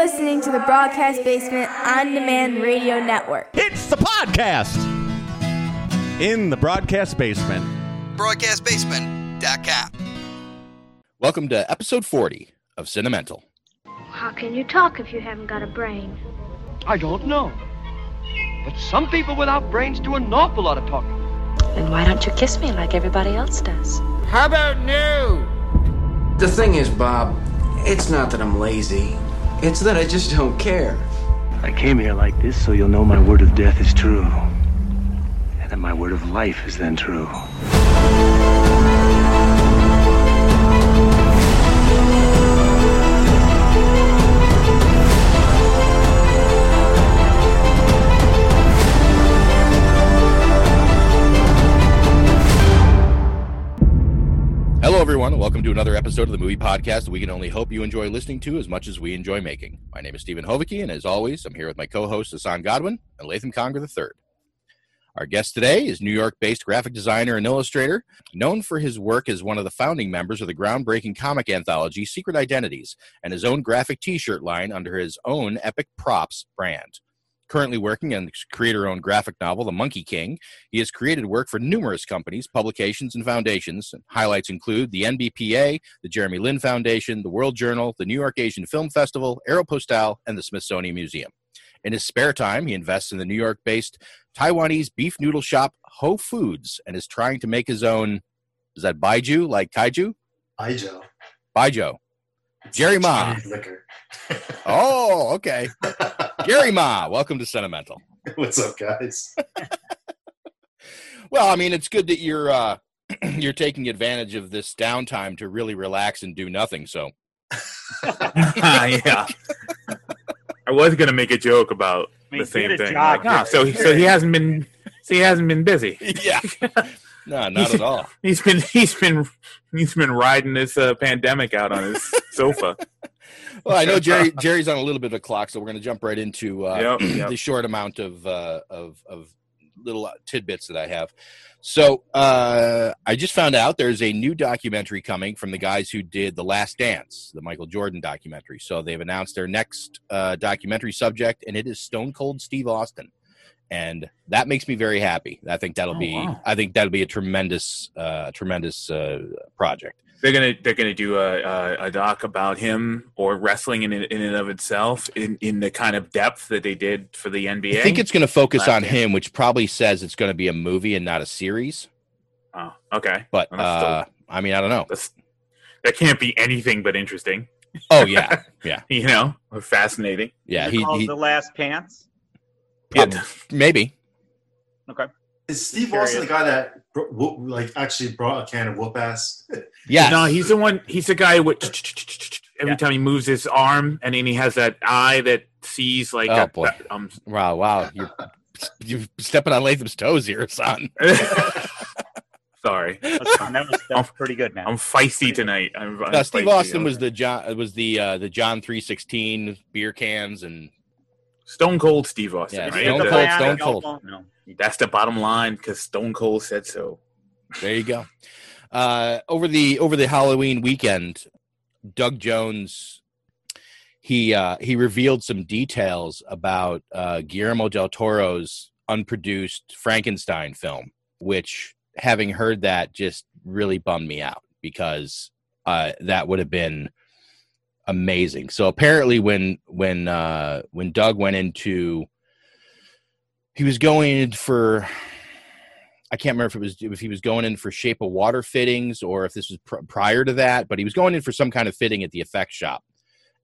listening to the Broadcast Basement On Demand Radio Network. It's the podcast in the broadcast basement. BroadcastBasement.com. Welcome to episode 40 of Cinemental. How can you talk if you haven't got a brain? I don't know. But some people without brains do an awful lot of talking. Then why don't you kiss me like everybody else does? How about new? The thing is, Bob, it's not that I'm lazy. It's that I just don't care. I came here like this so you'll know my word of death is true. And that my word of life is then true. Hello, everyone, welcome to another episode of the movie podcast that we can only hope you enjoy listening to as much as we enjoy making. My name is Stephen Hovicki, and as always, I'm here with my co hosts Hassan Godwin and Latham Conger III. Our guest today is New York based graphic designer and illustrator, known for his work as one of the founding members of the groundbreaking comic anthology Secret Identities and his own graphic t shirt line under his own Epic Props brand. Currently working on creator owned graphic novel, The Monkey King, he has created work for numerous companies, publications, and foundations. Highlights include the NBPA, the Jeremy Lin Foundation, the World Journal, the New York Asian Film Festival, Aeropostale, and the Smithsonian Museum. In his spare time, he invests in the New York based Taiwanese beef noodle shop Ho Foods and is trying to make his own. Is that Baiju, like Kaiju? Baijiu. Baijiu. Jerry Ma. Oh, okay. Jerry Ma, welcome to Cinemental. What's up, guys? Well, I mean, it's good that you're uh, you're taking advantage of this downtime to really relax and do nothing. So, yeah. I was gonna make a joke about I mean, the same thing. job, Like, ah, Gary. so so he hasn't been so he hasn't been busy. yeah, no, not at all. He's been he's been he's been riding this uh, pandemic out on his sofa. Well, I know Jerry Jerry's on a little bit of a clock, so we're going to jump right into uh, Yep, yep. the short amount of uh, of of little tidbits that I have. So uh, I just found out there's a new documentary coming from the guys who did The Last Dance, the Michael Jordan documentary. So they've announced their next uh, documentary subject, and it is Stone Cold Steve Austin, and that makes me very happy. I think that'll Oh, be wow. I think that'll be a tremendous uh, tremendous uh, project. They're gonna they're gonna do a, a, a doc about him or wrestling in in and of itself in, in the kind of depth that they did for the NBA. I think it's going to focus Last on Dance. him, which probably says it's going to be a movie and not a series. oh, okay, But Well, that's still- uh, I mean, I don't know. That can't be anything but interesting. Oh yeah, yeah, You know, fascinating. yeah. He, he the last pants. Prob- Yeah. maybe. Okay. Is Steve Austin the guy that like actually brought a can of whoop ass? Yeah. No, he's the one. He's the guy with every Yeah. time he moves his arm, and then he has that eye that sees like. Oh, a- boy. um, Wow, wow. You're you're stepping on Latham's toes here, son. sorry, That's, fine. that was, that's pretty good, man. I'm feisty tonight. I'm, I'm No, Steve feisty. Austin was the John was the uh, the John three sixteen beer cans and Stone Cold Steve Austin. Yeah, right? Stone Cold, Stone no, Cold. No. That's the bottom line because Stone Cold said so. there you go. Uh, over the over the Halloween weekend, Doug Jones he uh, he revealed some details about uh, Guillermo del Toro's unproduced Frankenstein film, which having heard that just really bummed me out because uh, that would have been amazing. So apparently, when when uh, when Doug went into, he was going in for. I can't remember if it was if he was going in for Shape of Water fittings or if this was pr- prior to that, but he was going in for some kind of fitting at the effect shop.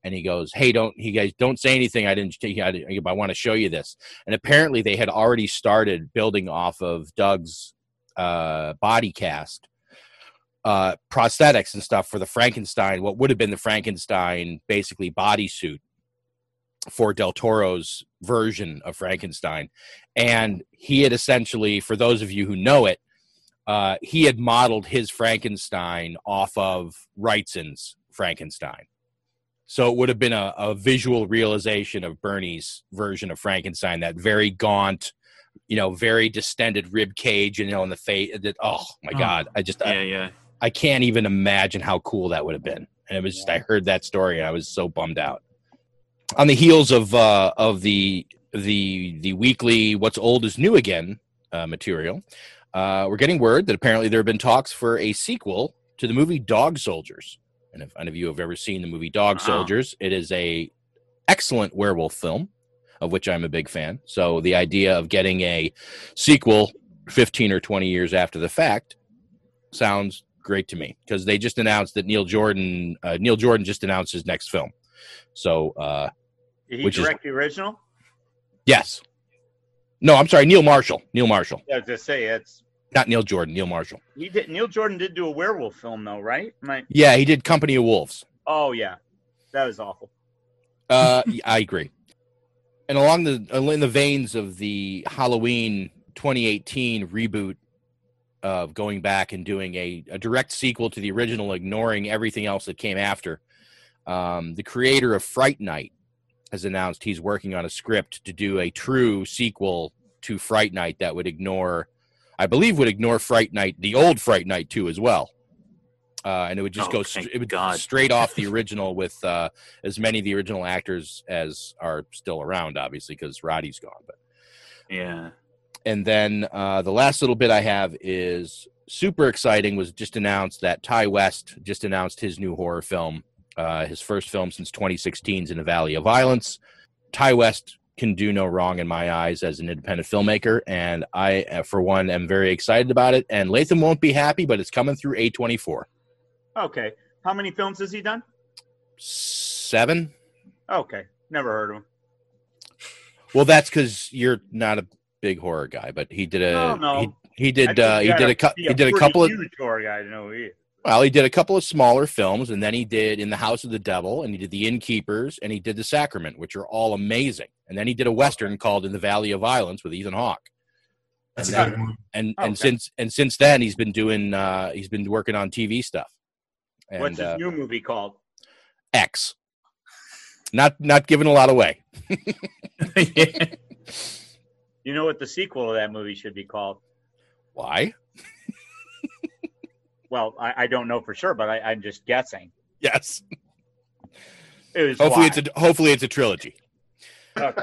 And he goes, "Hey, don't he guys don't say anything. I didn't. I, I want to show you this." And apparently, they had already started building off of Doug's uh, body cast uh, prosthetics and stuff for the Frankenstein, what would have been the Frankenstein basically bodysuit for Del Toro's version of Frankenstein. And he had essentially, for those of you who know it, uh, he had modeled his Frankenstein off of Wrightson's Frankenstein. So it would have been a, a visual realization of Bernie's version of Frankenstein, that very gaunt, you know, very distended rib cage, you know, in the face. That, oh my Oh, God. I just, Yeah, I, yeah. I can't even imagine how cool that would have been. And it was just, I heard that story and I was so bummed out. on the heels of uh, of the the the weekly "What's Old is New Again" uh, material, uh, we're getting word that apparently there have been talks for a sequel to the movie Dog Soldiers. And if any of you have ever seen the movie Dog Wow. Soldiers, it is a excellent werewolf film, of which I'm a big fan. So the idea of getting a sequel 15 or 20 years after the fact sounds great to me because they just announced that Neil Jordan uh, Neil Jordan just announced his next film. So uh, Did he Which is- direct the original? yes, no, I'm sorry, Neil Marshall. Neil Marshall, Yeah, just say it's not Neil Jordan. Neil Marshall. he did. Neil Jordan did do a werewolf film though, right? I- Yeah, he did Company of Wolves. oh yeah, that was awful. Uh, I agree. And along the in the veins of the Halloween 2018 reboot of going back and doing a, a direct sequel to the original, ignoring everything else that came after, um, the creator of Fright Night has announced he's working on a script to do a true sequel to Fright Night that would ignore, I believe, would ignore Fright Night, the old Fright Night too, as well. Uh, and it would just Oh, go str- it would God. straight off the original with uh, as many of the original actors as are still around, obviously, because Roddy's gone. But Yeah. And then uh, the last little bit I have is super exciting. Was just announced that Ti West just announced his new horror film, uh, his first film since twenty sixteen 2016's In the Valley of Violence. Ti West can do no wrong in my eyes as an independent filmmaker, and I, uh, for one, am very excited about it. And Latham won't be happy, but it's coming through A24. Okay, how many films has he done? Seven. Okay, never heard of him. Well, that's because you're not a big horror guy, but he did a No, no. he, he did uh, he did gotta a cou- he did a pretty couple of horror guy to know who he is. well he did a couple of smaller films, and then he did In the House of the Devil, and he did The Innkeepers, and he did The Sacrament, which are all amazing. And then he did a western called In the Valley of Violence with Ethan Hawke. That's and a then- good movie. and Oh, and okay. since and since then he's been doing uh he's been working on TV stuff. And What's his uh, new movie called? X. Not not giving a lot away. You know what the sequel of that movie should be called? Why? Well, I, I don't know for sure, but I, I'm just guessing. Yes. It was Hopefully why. it's a hopefully it's a trilogy. Okay.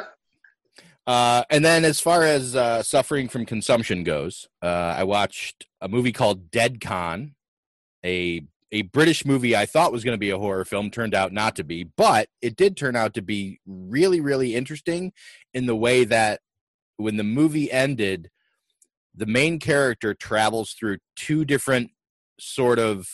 Uh, and then as far as uh, suffering from consumption goes, uh, I watched a movie called Dead Con, a a British movie I thought was going to be a horror film, turned out not to be, but it did turn out to be really, really interesting in the way that when the movie ended, the main character travels through two different sort of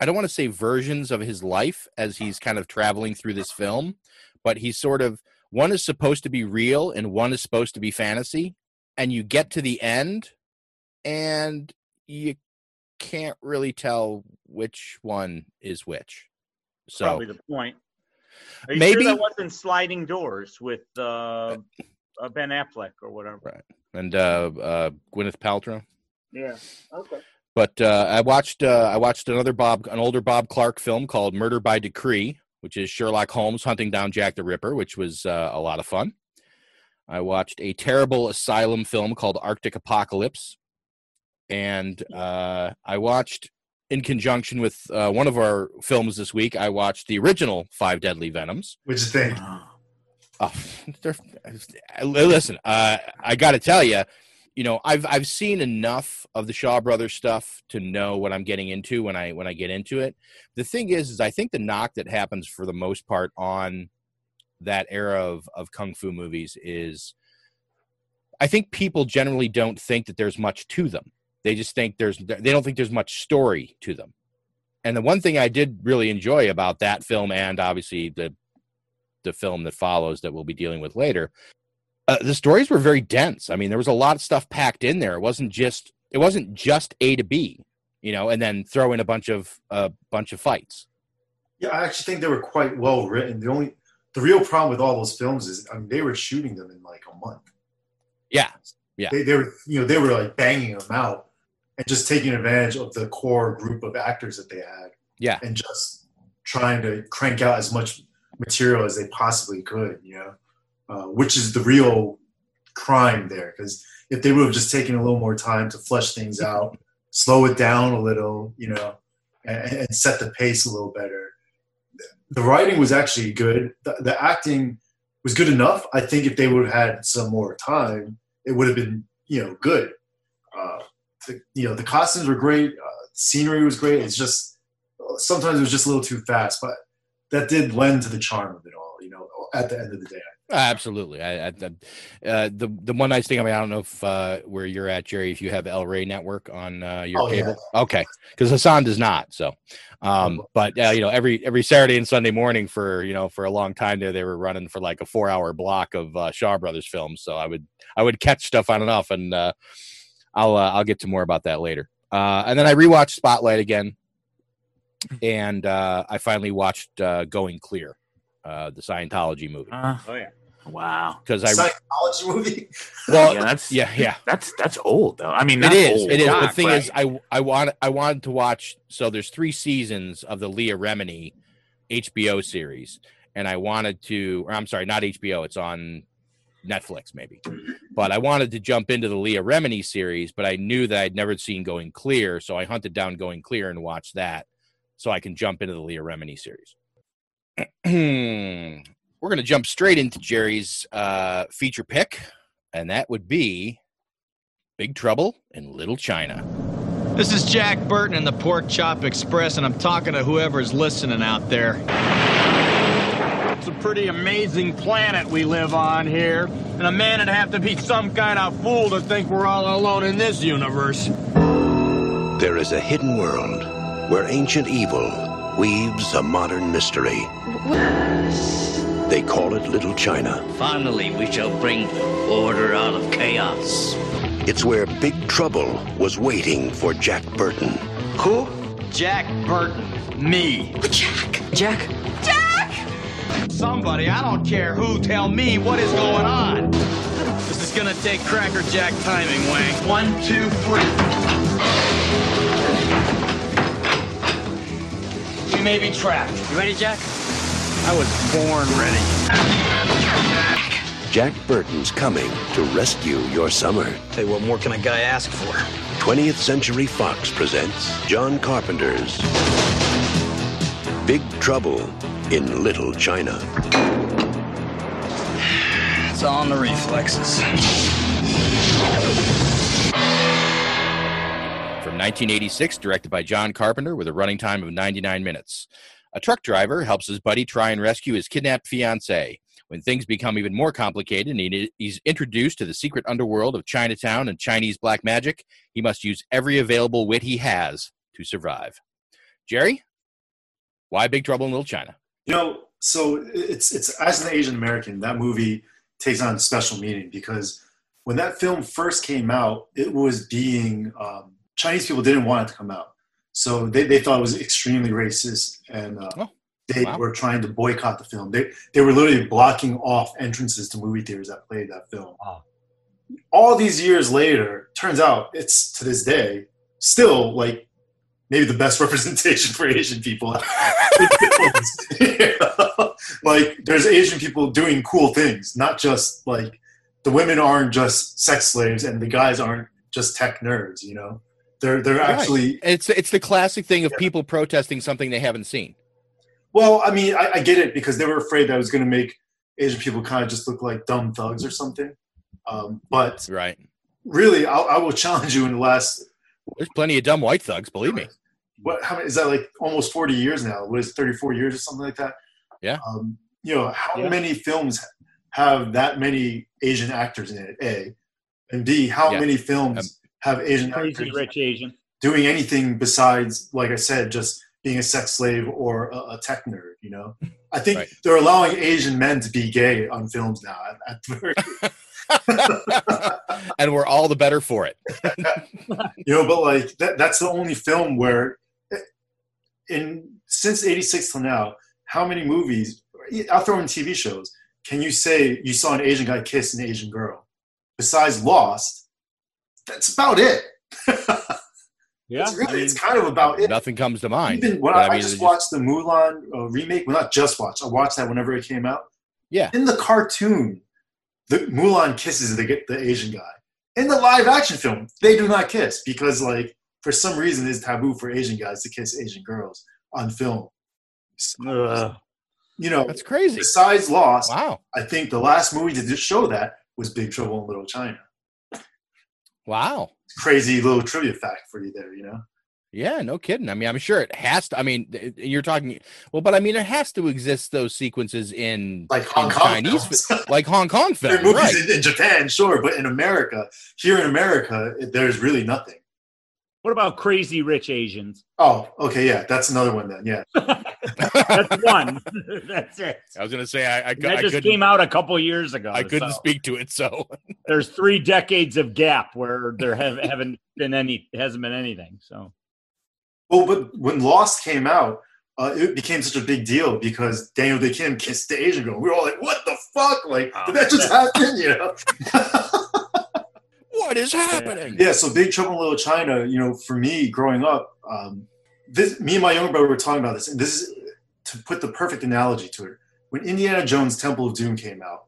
I don't want to say versions of his life as he's kind of traveling through this film, but he's sort of one is supposed to be real and one is supposed to be fantasy and you get to the end and you can't really tell which one is which so Probably the point. Are you Maybe- sure that wasn't Sliding Doors with uh, uh, Ben Affleck or whatever? right and uh uh gwyneth paltrow Yeah. Okay. but uh i watched uh i watched another bob an older bob clark film called murder by decree which is sherlock holmes hunting down jack the ripper which was uh, a lot of fun i watched a terrible asylum film called arctic apocalypse and uh i watched in conjunction with uh, one of our films this week i watched the original five deadly venoms What'd you think? Oh, listen, uh, I got to tell you, you know, I've I've seen enough of the Shaw Brothers stuff to know what I'm getting into when I when I get into it. The thing is, is I think the knock that happens for the most part on that era of of kung fu movies is, I think people generally don't think that there's much to them. They just think there's they don't think there's much story to them. And the one thing I did really enjoy about that film and obviously the the film that follows that we'll be dealing with later. Uh, the stories were very dense. I mean there was a lot of stuff packed in there. It wasn't just it wasn't just a to b you know and then throw in a bunch of a bunch of fights. Yeah, I actually think they were quite well written. The only, the real problem with all those films is, I mean, they were shooting them in like a month. yeah yeah. They, they were, you know, they were like banging them out and just taking advantage of the core group of actors that they had yeah. and just trying to crank out as much material as they possibly could, you know, uh, which is the real crime there. Because if they would have just taken a little more time to flesh things out, slow it down a little, you know, and, and set the pace a little better, the writing was actually good. The, the acting was good enough. I think if they would have had some more time, it would have been you know good. Uh, the, you know the costumes were great, uh, scenery was great. It's just sometimes it was just a little too fast, but that did lend to the charm of it all. You know, at the end of the day. Absolutely. I, I, uh, the the one nice thing. I mean, I don't know if uh, where you're at, Jerry, if you have El Rey Network on uh, your Oh, yeah. cable. Okay, because Hassan does not. So, um, but uh, you know, every every Saturday and Sunday morning for you know for a long time there, they were running for like a four hour block of uh, Shaw Brothers films. So I would I would catch stuff on and off, and uh, I'll uh, I'll get to more about that later. Uh, and then I rewatched Spotlight again, and uh, I finally watched uh, Going Clear, uh, the Scientology movie. Uh, Oh yeah. wow. Because I Scientology movie. well, yeah, that's yeah, yeah. That's that's old though. I mean, It not is. Old, It is. The thing but- is, I I want I wanted to watch. So there's three seasons of the Leah Remini HBO series, and I wanted to. Or I'm sorry, not HBO. It's on Netflix, maybe. But I wanted to jump into the Leah Remini series, but I knew that I'd never seen Going Clear, so I hunted down Going Clear and watched that, so I can jump into the Leah Remini series. We're gonna jump straight into Jerry's uh, feature pick, and that would be Big Trouble in Little China. This is Jack Burton in the Pork Chop Express, and I'm talking to whoever's listening out there. It's a pretty amazing planet we live on here, and a man would have to be some kind of fool to think we're all alone in this universe. There is a hidden world where ancient evil weaves a modern mystery. They call it Little China. Finally, we shall bring order out of chaos. It's where Big Trouble was waiting for Jack Burton. Who? Jack Burton. Me. Jack. Jack. Jack! Somebody, I don't care who, tell me what is going on. This is gonna take Cracker Jack timing, Wang. One, two, three. We may be trapped. You ready, Jack? I was born ready. Jack Burton's coming to rescue your summer. Tell you what more can a guy ask for? 20th Century Fox presents John Carpenter's Big Trouble in Little China. It's all in the reflexes. From 1986, directed by John Carpenter with a running time of 99 minutes. A truck driver helps his buddy try and rescue his kidnapped fiancee. When things become even more complicated and he's introduced to the secret underworld of Chinatown and Chinese black magic, he must use every available wit he has to survive. Jerry, why Big Trouble in Little China? You know, so it's it's as an Asian American, that movie takes on special meaning because when that film first came out, it was being um, Chinese people didn't want it to come out, so they, they thought it was extremely racist, and uh, they wow. were trying to boycott the film. They they were literally blocking off entrances to movie theaters that played that film. All these years later, turns out it's to this day still like maybe the best representation for Asian people. like there's Asian people doing cool things, not just like the women aren't just sex slaves and the guys aren't just tech nerds. You know, they're they're Right. actually it's it's the classic thing of people protesting something they haven't seen. well. I mean, I, I get it because they were afraid that it was going to make Asian people kind of just look like dumb thugs or something. Um, but right, really, I'll, I will challenge you in the last There's plenty of dumb white thugs, believe me. what how many is that like almost 40 years now what is it, 34 years or something like that Yeah. um, you know how Yeah. many films have that many asian actors in it a and b how Yeah. many films have asian Crazy actors rich Asian. doing anything besides like i said just being a sex slave or a, a tech nerd you know i think Right. they're allowing asian men to be gay on films now at, at and we're all the better for it. you know but like that, that's the only film where in since 86 till now how many movies i'll throw in tv shows can you say you saw an asian guy kiss an asian girl besides lost that's about it Yeah. it's really I it's kind of about it Nothing comes to mind. even when I, I mean, just it's watched the mulan uh, remake well not just watched i watched that whenever it came out Yeah. in the cartoon the mulan kisses the, the asian guy in the live action film they do not kiss because like for some reason it's taboo for asian guys to kiss asian girls on film Ugh. you know, That's crazy. Besides Lost, Wow. I think the last movie to just show that was Big Trouble in Little China. Wow. Crazy little trivia fact for you there, you know. Yeah, no kidding. I mean, I'm sure it has to. I mean, you're talking well, but I mean, it has to exist those sequences in Like Hong in Kong Chinese, films. like Hong Kong films, right? in, in Japan, sure, but in America, here in America, there's really nothing. What about Crazy Rich Asians? Oh, okay, yeah, that's another one then. Yeah, That's one. That's it. I was gonna say I, I, And I that just came out a couple years ago. I couldn't so speak to it, so There's three decades of gap where there have, haven't been any, hasn't been anything. So well, but when Lost came out, uh, it became such a big deal because Daniel Dae Kim kissed the Asian girl. We were all like, "What the fuck? Like, did that just happen?" You know. What is happening? Yeah, so Big Trouble in Little China, you know, for me growing up, um, this, me and my younger brother were talking about this, and this is to put the perfect analogy to it. When Indiana Jones Temple of Doom came out,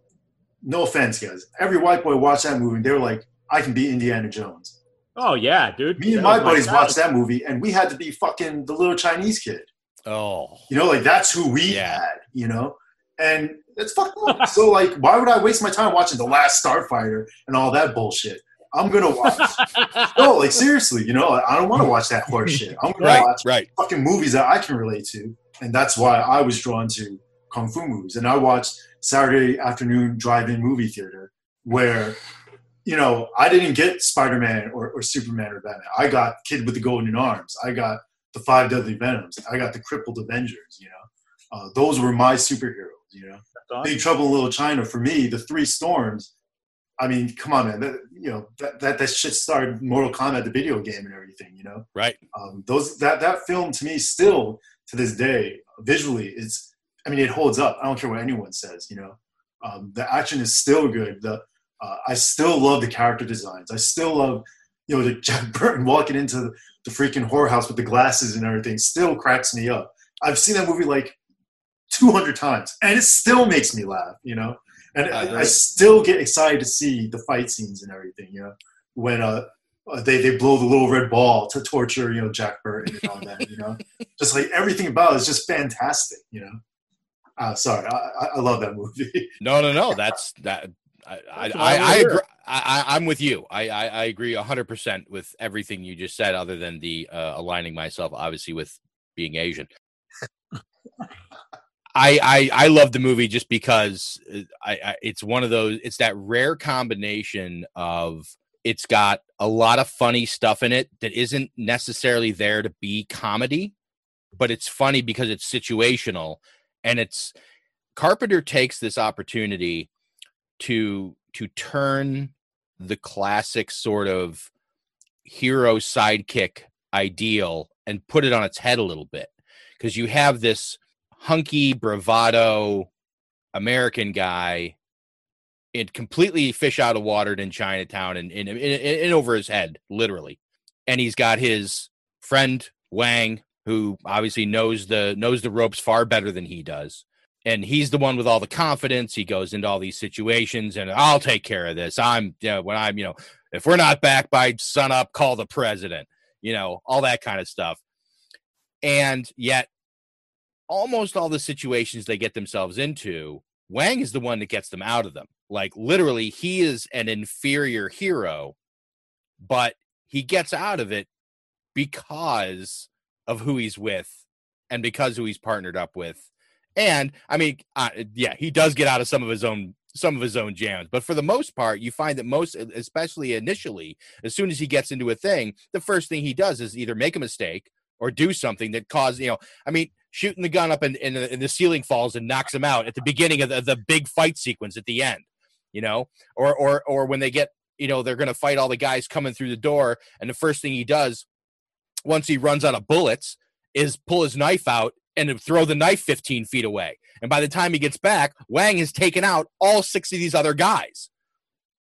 no offense, guys, every white boy watched that movie and they were like, I can be Indiana Jones. Oh yeah, dude. Me and That my buddies childhood. watched that movie and we had to be fucking the little Chinese kid. Oh, You know, like that's who we had, you know? And it's fucked up. so like, why would I waste my time watching The Last Starfighter and all that bullshit? I'm gonna watch. no, like seriously, you know, I don't want to watch that horse shit. I'm gonna Right, watch right. fucking movies that I can relate to, and that's why I was drawn to kung fu movies. And I watched Saturday afternoon drive-in movie theater, where, you know, I didn't get Spider-Man or, or Superman or Batman. I got Kid with the Golden Arms. I got the Five Deadly Venoms. I got the Crippled Avengers. You know, uh, those were my superheroes. You know, awesome. Big Trouble in Little China for me. The Three Storms. I mean, come on, man. That, you know that, that that shit started Mortal Kombat, the video game, and everything. You know, right. um, those that that film to me still to this day visually it's I mean it holds up. I don't care what anyone says. You know, um, the action is still good. The uh, I still love the character designs. I still love you know the Jack Burton walking into the, the freaking whorehouse with the glasses and everything. Still cracks me up. I've seen that movie like 200 times and it still makes me laugh. You know, and I, I still get excited to see the fight scenes and everything. You know, when uh uh, they they blow the little red ball to torture you know Jack Burton and all that you know just like everything about it is just fantastic you know uh, sorry I, I- love that movie No, no, no. That's that. I, I, I, I agree. I, I, am with you. I, I, I agree hundred percent with everything you just said, other than the uh, aligning myself, obviously, with being Asian. I, I, I love the movie just because uh, I, I, it's one of those. It's that rare combination of it's got a lot of funny stuff in it that isn't necessarily there to be comedy, but it's funny because it's situational, and it's Carpenter takes this opportunity to to turn the classic sort of hero sidekick ideal and put it on its head a little bit because you have this hunky bravado American guy it completely fish out of water in Chinatown and in, in over his head literally and he's got his friend Wang who obviously knows the knows the ropes far better than he does and he's the one with all the confidence. He goes into all these situations, and I'll take care of this. I'm, you know, when I'm, you know, if we're not back by sunup, call the president. You know, all that kind of stuff. And yet, almost all the situations they get themselves into, Wang is the one that gets them out of them. Like literally, he is an inferior hero, but he gets out of it because of who he's with and because who he's partnered up with and I mean, uh, yeah, he does get out of some of his own some of his own jams, but for the most part, you find that most, especially initially, as soon as he gets into a thing, the first thing he does is either make a mistake or do something that causes, you know, I mean, shooting the gun up and, and, the, and the ceiling falls and knocks him out at the beginning of the, the big fight sequence at the end, you know, or or or when they get, you know, they're going to fight all the guys coming through the door, and the first thing he does once he runs out of bullets is pull his knife out and throw the knife 15 feet away. And by the time he gets back, Wang has taken out all six of these other guys.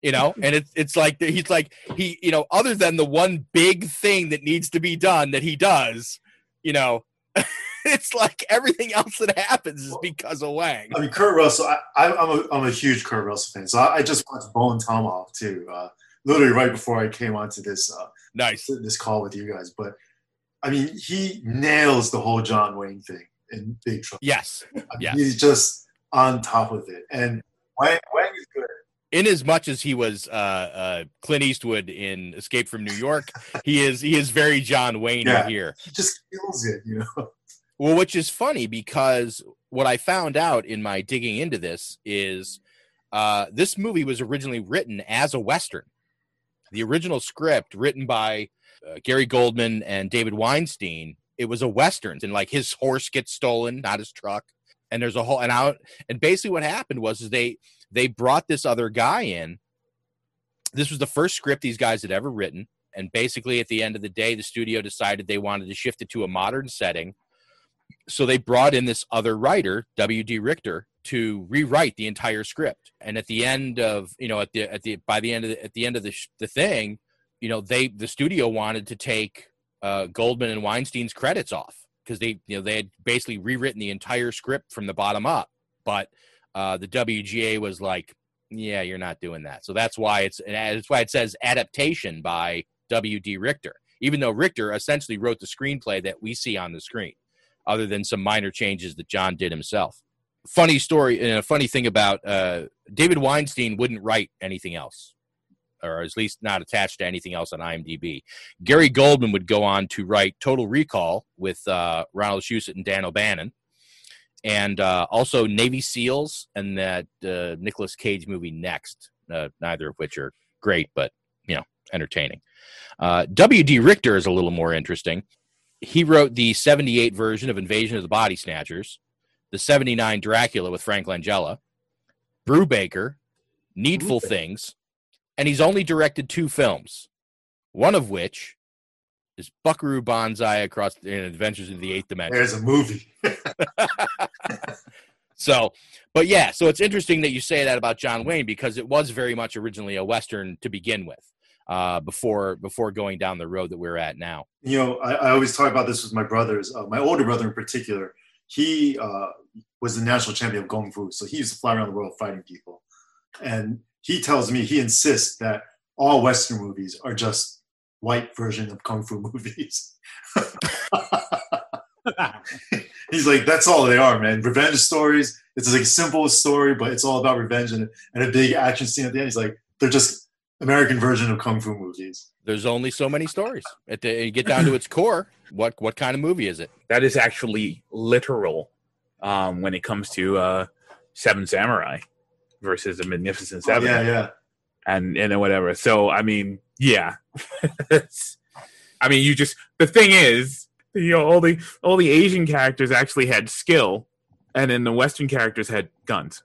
You know, and it's it's like he's like he, you know, other than the one big thing that needs to be done that he does, you know, it's like everything else that happens is because of Wang. I mean Kurt Russell I, I, I'm a I'm a huge Kurt Russell fan so I, I just watched Bone Tomahawk too uh, literally right before I came onto this uh, nice this call with you guys but I mean he nails the whole John Wayne thing in Big Trouble. Yes. Yes. He's just on top of it. And Wang, Wang is good. in as much as he was uh, uh, Clint Eastwood in Escape from New York, he is he is very John Wayne Yeah. here. He just kills it, you know. Well, which is funny because what I found out in my digging into this is uh, this movie was originally written as a western. The original script, written by uh, Gary Goldman and David Weinstein, it was a western, and like his horse gets stolen, not his truck, and there's a whole and out. And basically, what happened was is they they brought this other guy in. This was the first script these guys had ever written, and basically, at the end of the day, the studio decided they wanted to shift it to a modern setting so they brought in this other writer, W.D. Richter, to rewrite the entire script. And at the end of, you know, at the at the by the end of the, at the end of the sh- the thing, you know, they the studio wanted to take uh, Goldman and Weinstein's credits off because they you know they had basically rewritten the entire script from the bottom up. But uh, the WGA was like, yeah, you're not doing that. So that's why it's that's why it says adaptation by W.D. Richter, even though Richter essentially wrote the screenplay that we see on the screen other than some minor changes that John did himself. Funny story and a funny thing about uh, David Weinstein wouldn't write anything else, or at least not attached to anything else on IMDb. Gary Goldman would go on to write Total Recall with uh, Ronald Shusett and Dan O'Bannon, and uh, also Navy SEALs and that uh, Nicolas Cage movie Next, uh, neither of which are great, but you know, entertaining. Uh, W.D. Richter is a little more interesting he wrote the 78 version of Invasion of the Body Snatchers, the 79 Dracula with Frank Langella, Brubaker, Needful Things, and he's only directed two films, one of which is Buckaroo Banzai Across the Adventures in the Eighth Dimension. There's a movie. So, but yeah, so it's interesting that you say that about John Wayne because it was very much originally a western to begin with, uh, before before going down the road that we're at now. you know, I, I always talk about this with my brothers. Uh, my older brother in particular, he uh, was the national champion of Kung Fu. So he used to fly around the world fighting people. And he tells me, he insists that all Western movies are just white version of Kung Fu movies. He's like, that's all they are, man. Revenge stories. It's like a simple story, but it's all about revenge and, and a big action scene at the end. He's like, they're just American version of Kung Fu movies. There's only so many stories. At the, you get down to its core, what what kind of movie is it? That is actually literal um, when it comes to uh, Seven Samurai versus the Magnificent Oh, Seven. yeah, yeah. and and whatever. So I mean, yeah. I mean, you just the thing is, you know, all the all the Asian characters actually had skill, and then the Western characters had guns.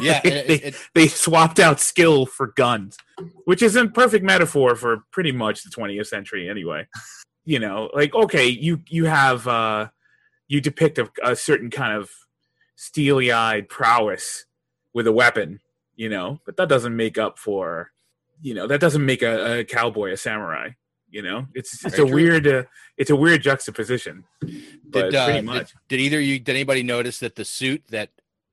Yeah, they, it- it- they swapped out skill for guns, which is a perfect metaphor for pretty much the 20th century, anyway. You know, like okay, you you have uh, you depict a, a certain kind of steely-eyed prowess with a weapon, you know, but that doesn't make up for, you know, that doesn't make a, a cowboy a samurai. You know, it's it's Very a true. weird uh, it's a weird juxtaposition. But Did, uh, pretty did, much. did either you did anybody notice that the suit that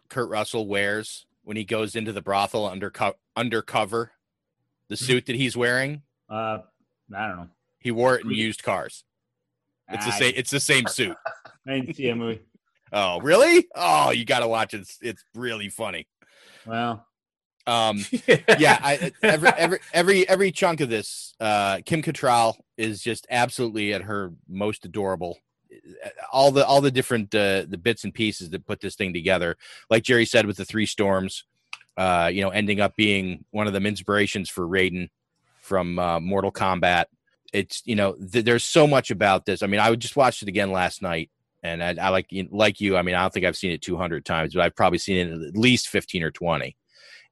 Kurt Russell wears when he goes into the brothel underco- undercover, the suit that he's wearing, Uh, I don't know. he wore it in used cars. It's the same. It's the same suit. I didn't see a movie. Oh, really? Oh, you got to watch it. It's, it's really funny. Well, Um, yeah, I, every every every every chunk of this, uh, Kim Cattrall is just absolutely at her most adorable. All the all the different uh, the bits and pieces that put this thing together, like Jerry said with the three storms, uh, you know, ending up being one of them inspirations for Raiden from uh, Mortal Kombat. It's you know, th- there's so much about this. I mean, I just watched it again last night, and I, I like like you. I mean, I don't think I've seen it 200 times, but I've probably seen it at least 15 or 20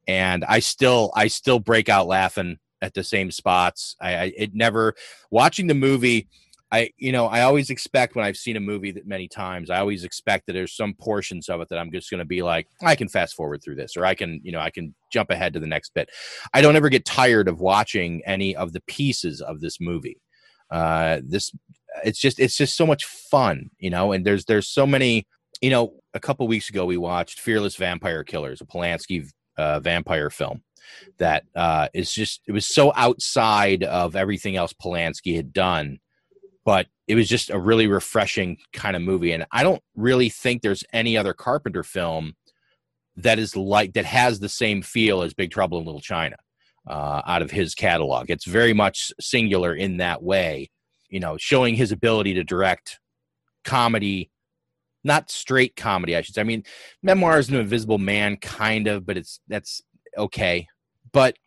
and I still I still break out laughing at the same spots. I, I it never watching the movie. I you know I always expect when I've seen a movie that many times I always expect that there's some portions of it that I'm just going to be like I can fast forward through this or I can you know I can jump ahead to the next bit. I don't ever get tired of watching any of the pieces of this movie. Uh, this it's just it's just so much fun, you know. And there's there's so many you know. A couple weeks ago we watched Fearless Vampire Killers, a Polanski uh, vampire film that uh, is just it was so outside of everything else Polanski had done. But it was just a really refreshing kind of movie. And I don't really think there's any other Carpenter film that is like that has the same feel as Big Trouble in Little China uh, out of his catalog. It's very much singular in that way, you know, showing his ability to direct comedy, not straight comedy, I should say. I mean, Memoirs of an Invisible Man, kind of, but it's that's okay. But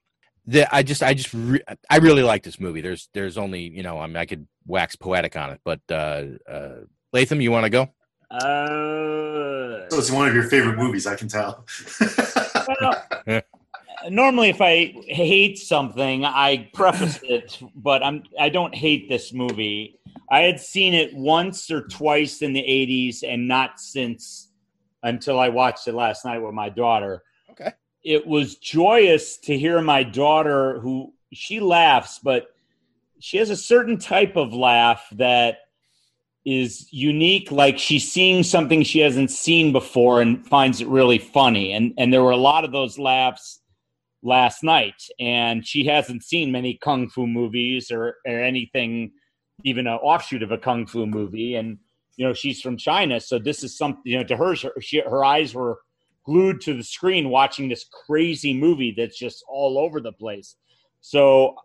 the, I just, I just, re- I really like this movie. There's, there's only, you know, I mean, I could wax poetic on it, but uh, uh, Latham, you want to go? Uh, So it's one of your favorite movies, I can tell. well, normally, if I hate something, I preface it, but I'm I don't hate this movie. I had seen it once or twice in the '80s, and not since until I watched it last night with my daughter. It was joyous to hear my daughter, who she laughs, but she has a certain type of laugh that is unique like she's seeing something she hasn't seen before and finds it really funny. And and there were a lot of those laughs last night and she hasn't seen many kung fu movies or or anything even an offshoot of a kung fu movie. And you know she's from China so this is something you know to her she, her eyes were glued to the screen watching this crazy movie that's just all over the place so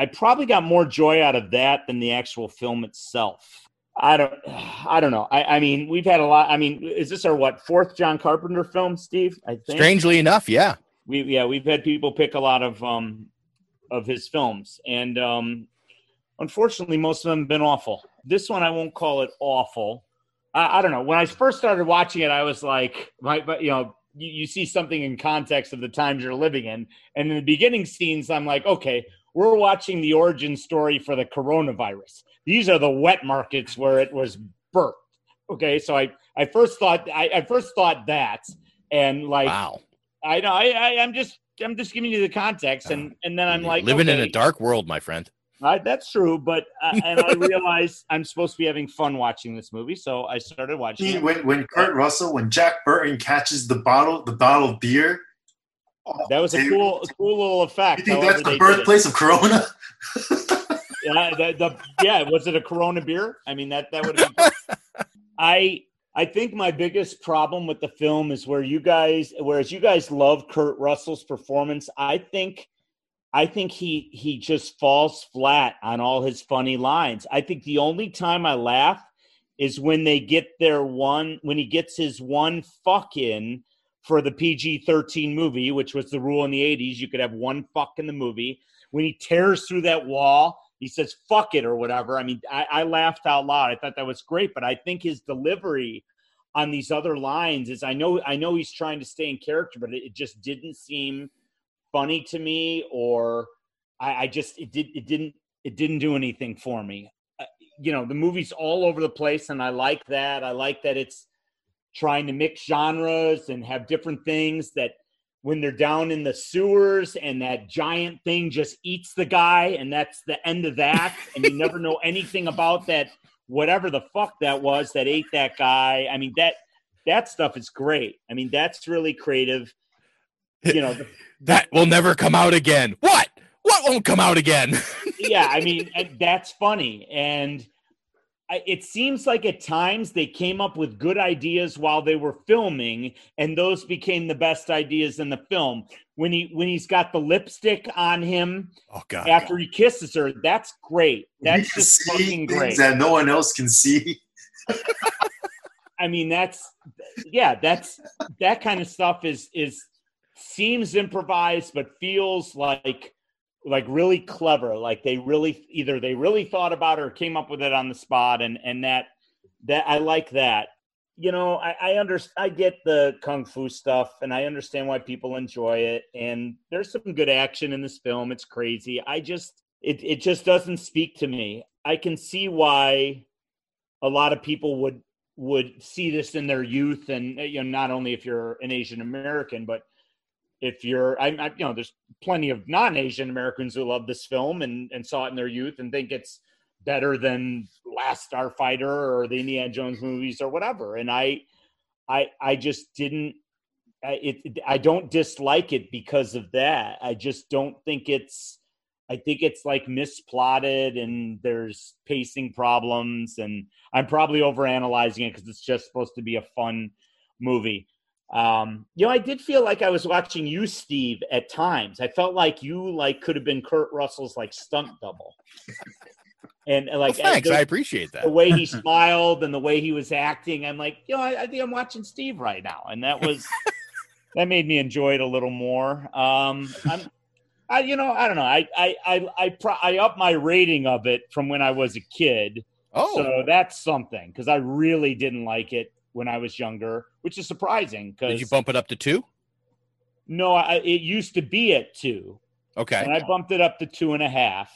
I probably got more joy out of that than the actual film itself. I don't, I don't know. I, I mean, we've had a lot. I mean, is this our what fourth John Carpenter film, Steve? I think. Strangely enough, yeah. We yeah, we've had people pick a lot of um of his films, and um unfortunately, most of them have been awful. This one, I won't call it awful. I, I don't know. When I first started watching it, I was like, my, but you know, you, you see something in context of the times you're living in, and in the beginning scenes, I'm like, okay, we're watching the origin story for the coronavirus. These are the wet markets where it was birthed. Okay, so I I first thought I, I first thought that, and like wow, I know I, I I'm just I'm just giving you the context, and and then I'm like living in a dark world, my friend. I, that's true, but uh, and I realized I'm supposed to be having fun watching this movie, so I started watching. See, it. when when Kurt Russell, when Jack Burton catches the bottle, the bottle of beer, That was a cool, a cool little effect. you think that's the they did it. birthplace of Corona? yeah, the, the yeah, was it a Corona beer? I mean that that would have been. I I think my biggest problem with the film is where you guys, whereas you guys love Kurt Russell's performance, I think. I think he he just falls flat on all his funny lines. I think the only time I laugh is when they get their one when he gets his one fuck in for the PG-13 movie, which was the rule in the 80s. You could have one fuck in the movie. When he tears through that wall, he says fuck it or whatever. I mean, I, I laughed out loud. I thought that was great, but I think his delivery on these other lines is I know I know he's trying to stay in character, but it, it just didn't seem funny to me or I, I just it did it didn't it didn't do anything for me. Uh, you know, the movie's all over the place and I like that. I like that it's trying to mix genres and have different things that when they're down in the sewers and that giant thing just eats the guy and that's the end of that and you never know anything about that whatever the fuck that was that ate that guy i mean that that stuff is great i mean that's really creative you know the, That will never come out again. What? What won't come out again? yeah, I mean that's funny, and I, it seems like at times they came up with good ideas while they were filming, and those became the best ideas in the film. When he when he's got the lipstick on him oh, God, after he kisses her, that's great. That's can just see fucking great. that no one else can see. I mean, that's yeah, that's that kind of stuff is is seems improvised, but feels like like really clever. Like they really either they really thought about it or came up with it on the spot, and and that that I like that. You know, I, I understand. I get the kung fu stuff, and I understand why people enjoy it. And there's some good action in this film. It's crazy. I just it it just doesn't speak to me. I can see why a lot of people would would see this in their youth and you know not only if you're an asian american but if you're I, I you know there's plenty of non-asian americans who love this film and and saw it in their youth and think it's better than last starfighter or the indiana jones movies or whatever and i i i just didn't I- it, i don't dislike it because of that i just don't think it's I think it's like misplotted and there's pacing problems, and I'm probably overanalyzing it because it's just supposed to be a fun movie. Um, you know, I did feel like I was watching you, Steve, at times. I felt like you like could have been Kurt Russell's like stunt double. And uh, like, Well, thanks. the- I appreciate that. The way he smiled and the way he was acting, I'm like, you know, I, I think I'm watching Steve right now, and that was that made me enjoy it a little more. Um, I'm, I, you know, I don't know. I, I, I, I, pro- I up my rating of it from when I was a kid. Oh. so that's something because I really didn't like it when I was younger, which is surprising. Because Did you bump it up to two? no, I, it used to be at two, Okay. and I bumped it up to two and a half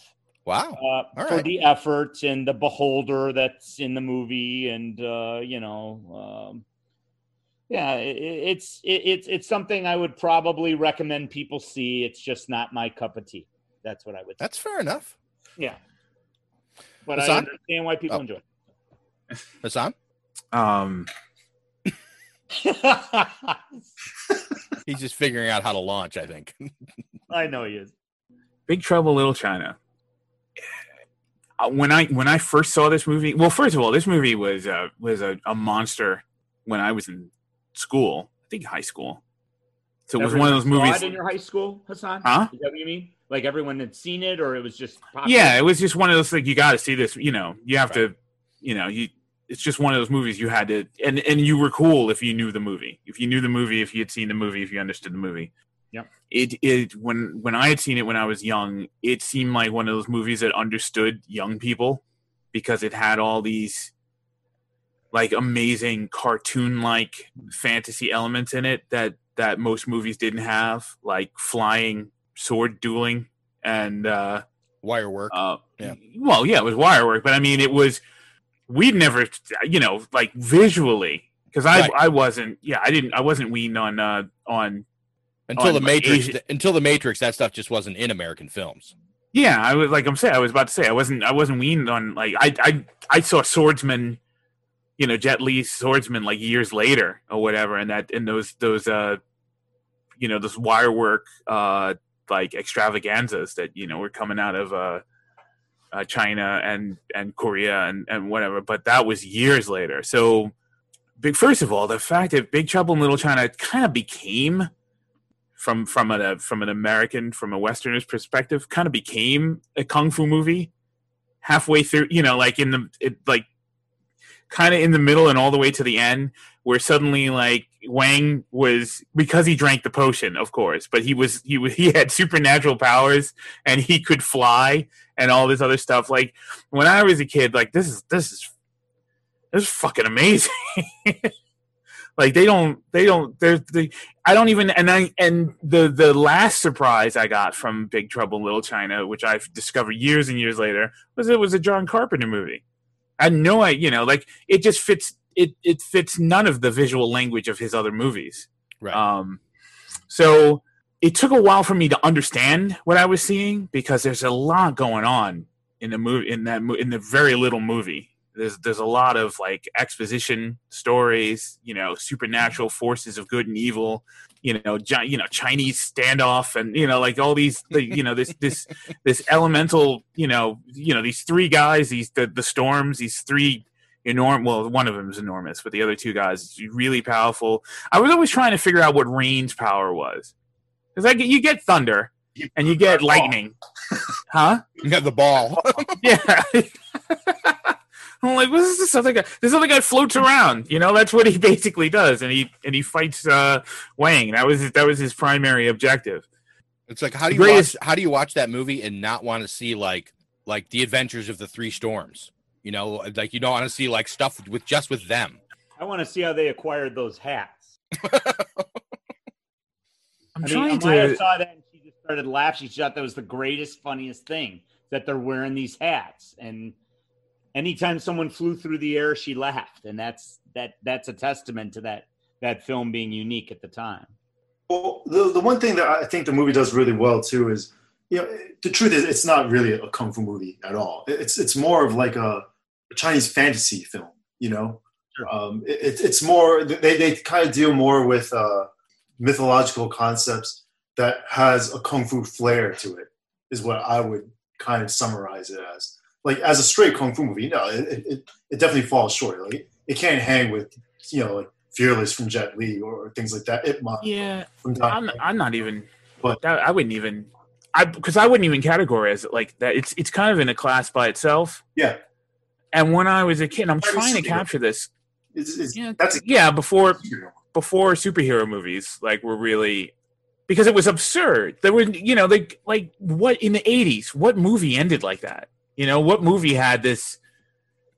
Wow. uh, All for right. the effort and the beholder that's in the movie, and uh, you know, um, yeah, it, it's it, it's it's something I would probably recommend people see. It's just not my cup of tea. That's what I would. That's fair enough. Yeah, but I understand why people Oh. enjoy. it. Hassan? Um, He's just figuring out how to launch, I think. I know he is. Big Trouble in Little China. Uh, When I when I first saw this movie, well, first of all, this movie was uh, was a, a monster when I was in school. I think high school. So it was one of those Everyone saw movies. it in your high school, Hassan. Huh? Is that what you mean? Like everyone had seen it, or it was just popular? Yeah, it was just one of those like you got to see this. You know, you have to. You know, you. It's just one of those movies you had to, and and you were cool if you knew the movie. If you knew the movie, if you had seen the movie, if you understood the movie. Yep. It it when when I had seen it when I was young, it seemed like one of those movies that understood young people because it had all these like amazing cartoon like fantasy elements in it that that most movies didn't have, like flying sword dueling and uh wire work. Uh, Yeah. Well, yeah, it was wire work, but I mean, it was we'd never, you know, like visually because I Right. I wasn't, yeah, I didn't, I wasn't weaned on uh on Until on, the Matrix, Asian- until the Matrix, that stuff just wasn't in American films. Yeah, I was like I'm saying I was about to say I wasn't I wasn't weaned on like I I I saw swordsman, you know Jet Li swordsman like years later or whatever, and that and those those uh you know those wire work uh like extravaganzas that you know were coming out of uh, uh China and and Korea and and whatever, but that was years later. So big first of all, the fact that Big Trouble in Little China kind of became from from a from an American from a Westerner's perspective, kind of became a kung fu movie halfway through. You know, like in the it like kind of in the middle and all the way to the end, where suddenly like Wang was because he drank the potion, of course, but he was he was he had supernatural powers and he could fly and all this other stuff. Like when I was a kid, like this is this is this is fucking amazing. like they don't they don't they're they i don't even and i and the the last surprise i got from big trouble in little china which i've discovered years and years later was it was a john carpenter movie i know i you know like it just fits it it fits none of the visual language of his other movies. Right. Um so it took a while for me to understand what i was seeing because there's a lot going on in the movie in that in the very little movie. There's there's a lot of like exposition stories you know supernatural forces of good and evil you know gi- you know chinese standoff and you know like all these the, you know this this this elemental you know you know these three guys these the, the storms these three enormous well one of them is enormous but the other two guys really powerful. I was always trying to figure out what rain's power was. Because like you get thunder and you get lightning. Huh? You have the ball. Yeah I'm like, what's this other guy? This other guy floats around. You know, that's what he basically does, and he and he fights uh, Wang. That was his, that was his primary objective. It's like how do you Greatest- watch how do you watch that movie and not want to see like like the adventures of the three storms? You know, like you don't want to see like stuff with just with them. I want to see how they acquired those hats. I'm I trying mean, Amaya to. saw that and she just started laughing. She thought that was the greatest, funniest thing that they're wearing these hats. And anytime someone flew through the air, she laughed, and that's that. That's a testament to that that film being unique at the time. Well, the, the one thing that I think the movie does really well too is, you know, the truth is it's not really a kung fu movie at all. It's it's more of like a, Chinese fantasy film. You know, um, it, it's- it's more they they kind of deal more with uh, mythological concepts that has a kung fu flair to it. is what I would kind of summarize it as. Like as a straight kung fu movie, no, it it, it definitely falls short. Like it, can't hang with you know like Fearless from Jet Li or things like that. It might. Yeah, From I'm, I'm not even. But that, I wouldn't even. I because I wouldn't even categorize it like that. It's it's kind of in a class by itself. Yeah. And when I was a kid, I'm trying to capture this. It's, it's, Yeah, that's yeah. Before before superhero movies, like were really because it was absurd. There were you know like like what in the '80s? What movie ended like that? You know what movie had this?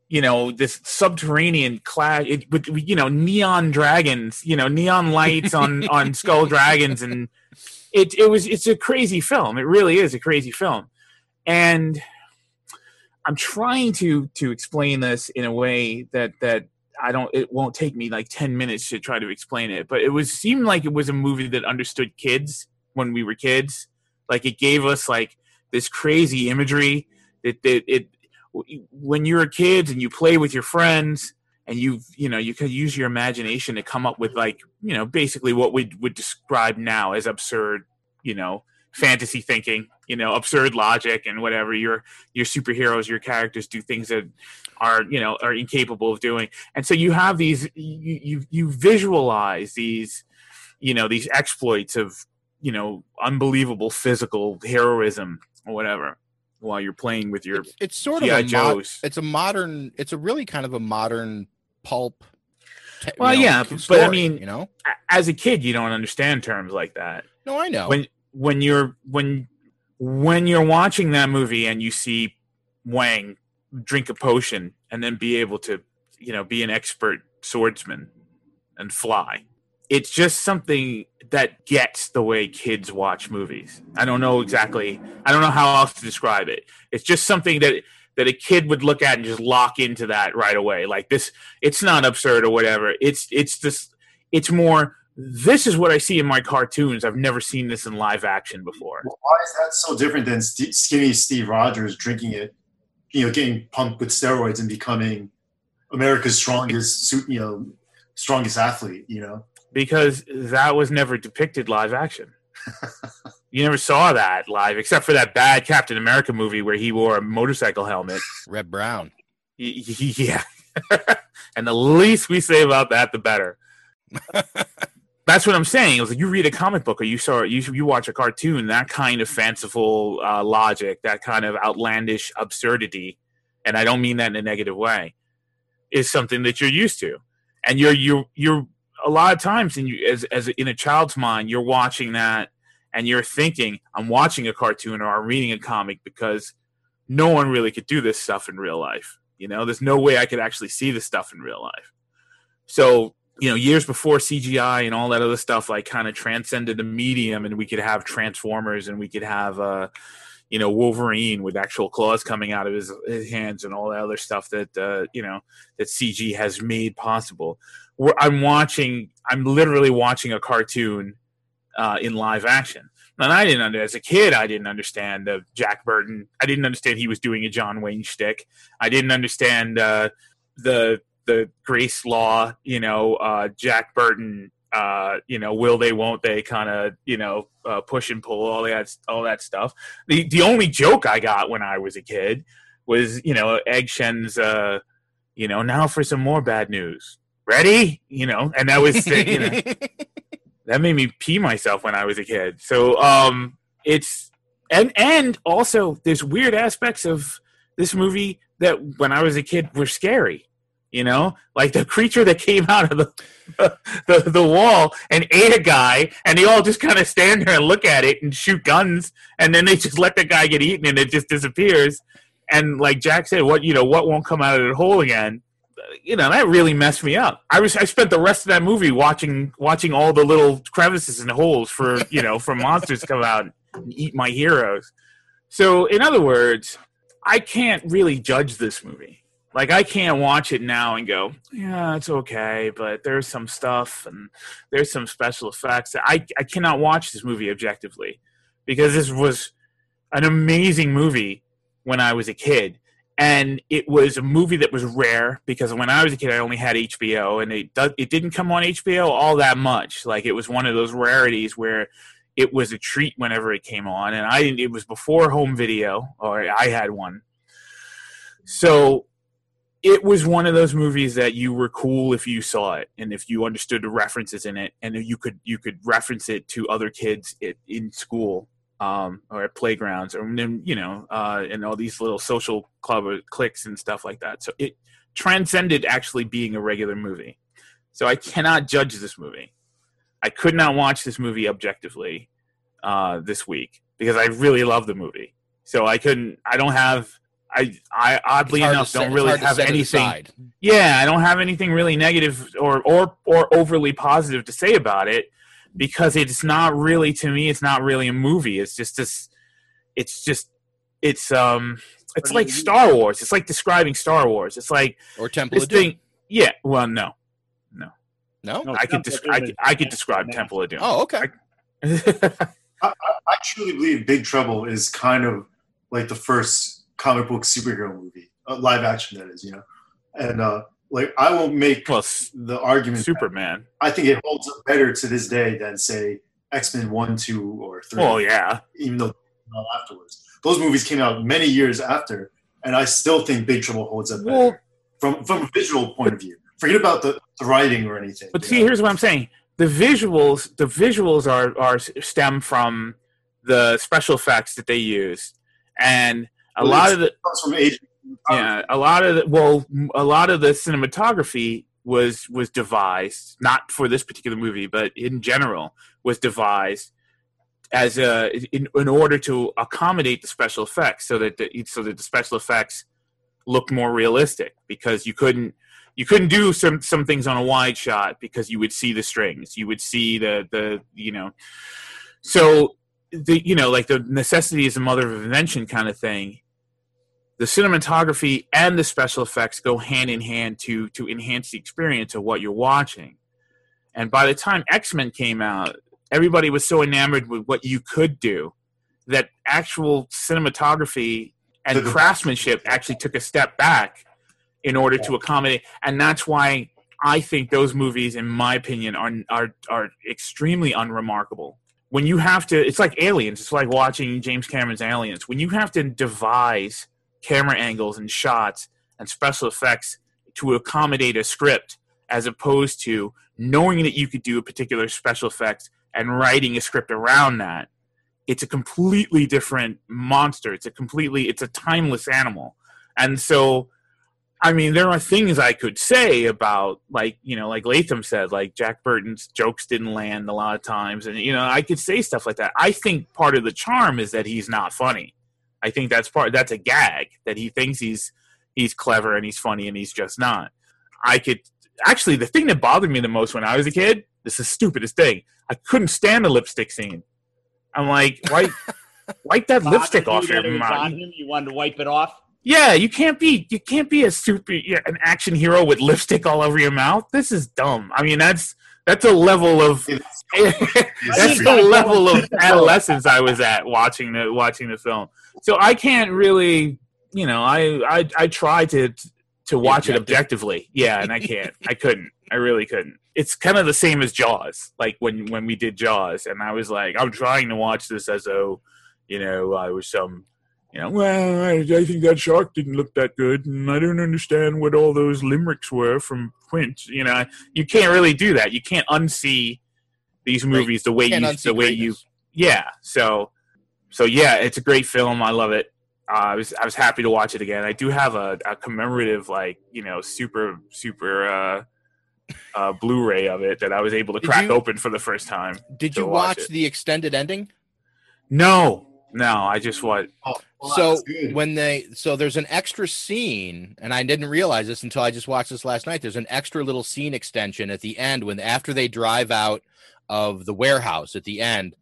You know this subterranean clash it, with you know neon dragons, you know neon lights on on skull dragons, and it it was it's a crazy film. It really is a crazy film, and I'm trying to to explain this in a way that that I don't it won't take me like 10 minutes to try to explain it but it was seemed like it was a movie that understood kids when we were kids like it gave us like this crazy imagery that that it when you're kids and you play with your friends and you you know you can use your imagination to come up with like you know basically what we would describe now as absurd you know fantasy thinking you know absurd logic and whatever your your superheroes your characters do things that are you know are incapable of doing. And so you have these you you, you visualize these you know these exploits of you know unbelievable physical heroism or whatever while you're playing with your It's sort G.I. of a mod, it's a modern. It's a really kind of a modern pulp. te- you well know, yeah story, but i mean you know, as a kid you don't understand terms like that no, I know. when when you're when when you're watching that movie and you see Wang drink a potion and then be able to you know be an expert swordsman and fly it's just something that gets the way kids watch movies. I don't know exactly i don't know how else to describe it. It's just something that that a kid would look at and just lock into that right away. Like this it's not absurd or whatever. It's it's just it's more this is what i see in my cartoons. I've never seen this in live action before. Why is that so different than St- skinny Steve Rogers drinking it, you know, getting pumped with steroids and becoming America's strongest, you know, strongest athlete? You know, because that was never depicted live action. you never saw that live, except for that bad Captain America movie where he wore a motorcycle helmet. Red Brown. Y- y- Yeah. and the least we say about that, the better. That's what I'm saying. It was like you read a comic book or you saw you you watch a cartoon, that kind of fanciful uh, logic, that kind of outlandish absurdity, and I don't mean that in a negative way, is something that you're used to, and you're you're you're a lot of times in you as as in a child's mind, you're watching that and you're thinking, I'm watching a cartoon or I'm reading a comic because no one really could do this stuff in real life. You know, there's no way I could actually see this stuff in real life. So, you know, years before CGI and all that other stuff, like kind of transcended the medium, and we could have Transformers and we could have, uh, you know, Wolverine with actual claws coming out of his, his hands and all that other stuff that, uh, you know, that CG has made possible. I'm watching, I'm literally watching a cartoon uh, in live action. And I didn't under as a kid, I didn't understand uh, Jack Burton. I didn't understand he was doing a John Wayne shtick. I didn't understand uh, the the Grace Law, you know, uh, Jack Burton, uh, you know, will they, won't they, kind of, you know, uh, push and pull, all that, all that stuff. The the only joke I got when I was a kid was, you know, Egg Shen's, uh, you know, now for some more bad news. Ready? You know, and that was, you know, that made me pee myself when I was a kid. So um it's and and also there's weird aspects of this movie that when I was a kid were scary. You know, like the creature that came out of the the, the wall and ate a guy, and they all just kind of stand there and look at it and shoot guns, and then they just let the guy get eaten, and it just disappears. And like Jack said, what you know, what won't come out of the hole again? You know that really messed me up. I was I spent the rest of that movie watching watching all the little crevices and holes for you know for monsters to come out and eat my heroes. So in other words, I can't really judge this movie. Like I can't watch it now and go, yeah, it's okay, but there's some stuff and there's some special effects. I I cannot watch this movie objectively because this was an amazing movie when I was a kid and it was a movie that was rare because when I was a kid, I only had HBO, and it does, it didn't come on HBO all that much. Like it was one of those rarities where it was a treat whenever it came on, and I didn't it was before home video, or I had one. So it was one of those movies that you were cool if you saw it and if you understood the references in it and you could you could reference it to other kids in school um, or at playgrounds or you know uh, and all these little social club or cliques and stuff like that. So it transcended actually being a regular movie. So i cannot judge this movie. I could not watch this movie objectively uh, this week because i really love the movie. So i couldn't i don't have I, I oddly It's hard to enough set- don't really have anything. Yeah, I don't have anything really negative or or or overly positive to say about it because it's not really to me. It's not really a movie. It's just this. It's just it's um. It's like Star Wars. It's like describing Star Wars. It's like or Temple this of Doom. thing. Yeah. Well, no, no, no. I could describe. I could, I could describe Temple of Doom. Oh, okay. I, I, I truly believe Big Trouble is kind of like the first comic book superhero movie, uh, live action that is, you know. And uh, like I will make the argument. Superman. I think it holds up better to this day than say X Men one, two, or three. Well, yeah. Even though afterwards, those movies came out many years after, and I still think Big Trouble holds up better Well- from from a visual point of view. Forget about the, the writing or anything. But see, here's what I'm saying: the visuals, the visuals are are stem from the special effects that they use, and a Well, lot of the comes from Asian. Yeah, um, a lot of the well, a lot of the cinematography was was devised not for this particular movie, but in general was devised as a in, in order to accommodate the special effects, so that the, so that the special effects look more realistic because you couldn't you couldn't do some some things on a wide shot because you would see the strings you would see the the you know. So the you know like the necessity is the mother of invention kind of thing the cinematography and the special effects go hand in hand to to enhance the experience of what you're watching. And by the time x-men came out everybody was so enamored with what you could do that actual cinematography and craftsmanship actually took a step back in order to accommodate. And that's why i think those movies in my opinion are are are extremely unremarkable. When you have to it's like aliens. It's like watching james cameron's aliens. When you have to devise camera angles and shots and special effects to accommodate a script as opposed to knowing that you could do a particular special effect and writing a script around that it's a completely different monster it's a completely it's a timeless animal and so I mean, there are things I could say about, like, you know, like Latham said, like Jack Burton's jokes didn't land a lot of times. And, you know, I could say stuff like that. I think part of the charm is that he's not funny. I think that's part, that's a gag that he thinks he's, he's clever and he's funny and he's just not. I could, actually, the thing that bothered me the most when I was a kid, this is the stupidest thing. I couldn't stand the lipstick scene. I'm like, wipe, wipe that lipstick off your That mouth. on him, you wanted to wipe it off. Yeah, you can't be you can't be a super yeah, an action hero with lipstick all over your mouth. This is dumb. I mean, that's that's a level of that's the level of adolescence I was at watching the watching the film. So I can't really, you know, I I I try to to watch it objectively. Yeah, and I can't. I couldn't. I really couldn't. It's kind of the same as Jaws. Like when when we did Jaws, and I was like, I'm trying to watch this as though, you know, I was some you know, well, I, I think that shark didn't look that good, and I don't understand what all those limericks were from Quint. You know, you can't really do that. You can't unsee these movies the way you unsee the way you. Yeah. So, so yeah, it's a great film. I love it. Uh, I was I was happy to watch it again. I do have a, a commemorative, like you know, super super uh, uh, Blu-ray of it that I was able to Did crack you- open for the first time. Did you watch it. the extended ending? No, no. I just what. so when they so there's an extra scene and i didn't realize this until i just watched this last night there's an extra little scene extension at the end when after they drive out of the warehouse at the end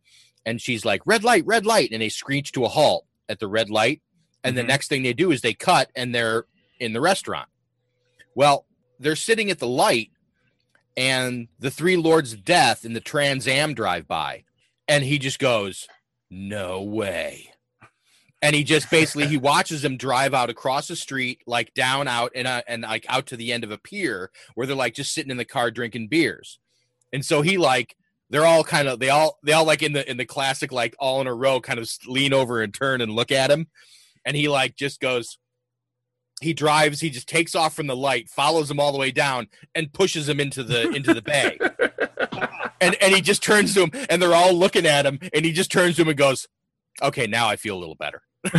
and she's like red light red light and they screech to a halt at the red light. And the Mhm. next thing they do is they cut and they're in the restaurant. Well they're sitting at the light and the three lords of death in the trans am drive by and he just goes no way. And he just basically he watches them drive out across the street like down out and uh, and like out to the end of a pier where they're like just sitting in the car drinking beers. And so he like they're all kind of they all they all like in the in the classic like all in a row kind of lean over and turn and look at him. And he like just goes he drives he just takes off from the light follows him all the way down and pushes him into the into the bay. And and he just turns to him and they're all looking at him and he just turns to him and goes okay now i feel a little better.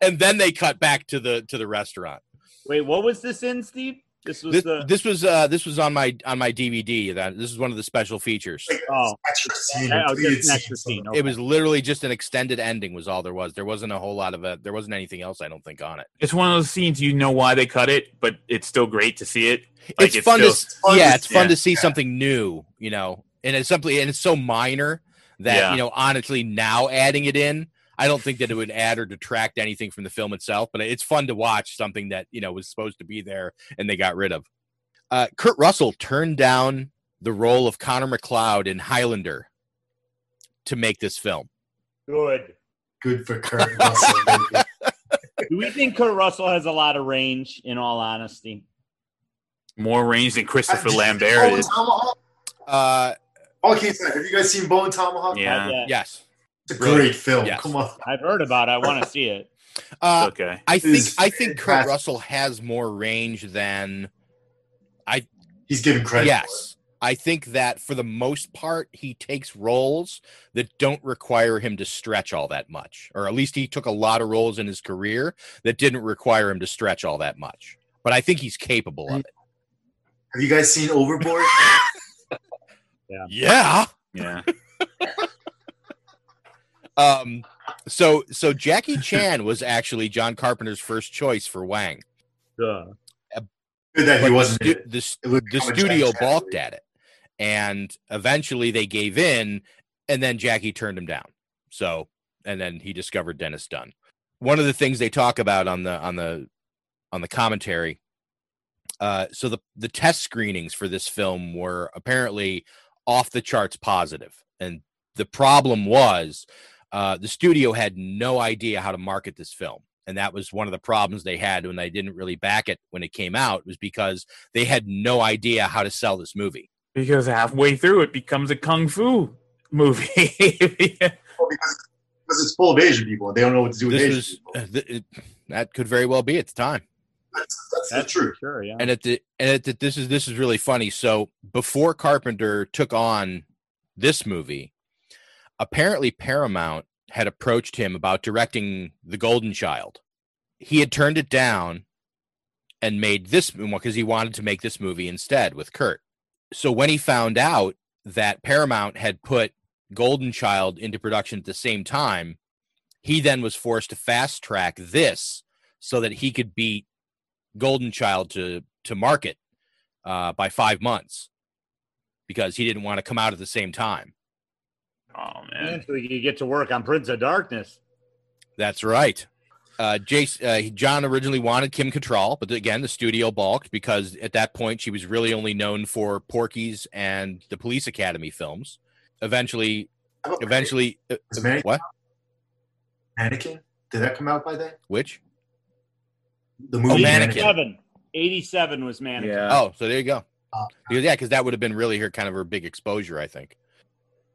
And then they cut back to the to the restaurant. Wait, what was this in, Steve? This was this, the this was uh this was on my on my dvd that this is one of the special features oh, extra scene, oh, just an extra scene. scene. Okay. it was literally just an extended ending was all there was there wasn't a whole lot of it there wasn't anything else i don't think on it It's one of those scenes you know why they cut it, but it's still great to see it. Like, it's, fun to still- s- yeah it's fun yeah. to see something new you know and it's something and it's so minor that Yeah. you know honestly now adding it in i don't think that it would add or detract anything from the film itself but it's fun to watch something that you know was supposed to be there and they got rid of uh, kurt russell turned down the role of connor mcleod in highlander to make this film good. Good for Kurt Russell. Do we think Kurt Russell has a lot of range? In all honesty, more range than Christopher Bone Lambert is. Tomahawk. uh Okay, so have you guys seen Bone Tomahawk? Yeah. Yeah. yes It's a great film. Yes. Come on. I've heard about. it. I want to see it. uh, okay. I think is I think Kurt fantastic. Russell has more range than I. He's given credit. yes. I think that for the most part, he takes roles that don't require him to stretch all that much, or at least he took a lot of roles in his career that didn't require him to stretch all that much. But I think he's capable of it. Have you guys seen Overboard? yeah. Yeah. Yeah. Um. So so Jackie Chan was actually John Carpenter's first choice for Wang. Duh. That he wasn't. The, in stu- the, s- It would the studio Chan balked movie. at it, and eventually they gave in, and then Jackie turned him down. So, and then he discovered Dennis Dun. One of the things they talk about on the on the on the commentary. Uh, so the the test screenings for this film were apparently off the charts positive, and the problem was uh, the studio had no idea how to market this film and that was one of the problems they had when they didn't really back it when it came out was because they had no idea how to sell this movie Because halfway through it becomes a kung fu movie. Well, because, because it's full of Asian people and they don't know what to do with this Asian was people. uh, th- it- that could very well be at the time That's, that's, the That's truth. Sure. Yeah. and at the and at the, this is this is really funny so before carpenter took on this movie apparently paramount had approached him about directing the golden child. He had turned it down and made this because he wanted to make this movie instead with kurt. So when he found out that paramount had put golden child into production at the same time he then was forced to fast track this so that he could beat golden child to to market uh, by five months because he didn't want to come out at the same time oh man. so you get to work on Prince of Darkness. That's right. Uh, Jace, uh, John originally wanted Kim Cattrall, but again, the studio balked because at that point she was really only known for Porky's and the Police Academy films. Eventually, eventually, uh, Mannequin what? Mannequin? Did that come out by then? Which? The movie oh, Mannequin. 87. 87 was Mannequin. Yeah. Oh, so there you go. Uh, Because, yeah, because that would have been really her kind of her big exposure, I think.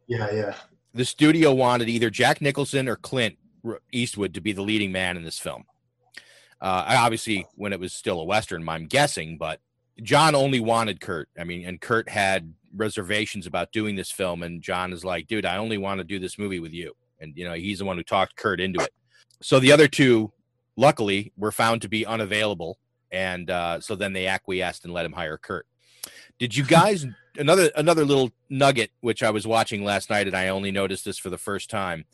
Yeah, yeah. The studio wanted either Jack Nicholson or Clint Eastwood to be the leading man in this film. Uh, obviously, when it was still a western, I'm guessing, but John only wanted Kurt. I mean, and Kurt had reservations about doing this film, and John is like, "Dude, I only want to do this movie with you." And you know, he's the one who talked Kurt into it. So the other two, luckily, were found to be unavailable, and uh, so then they acquiesced and let him hire Kurt. Did you guys another another little nugget which I was watching last night and I only noticed this for the first time?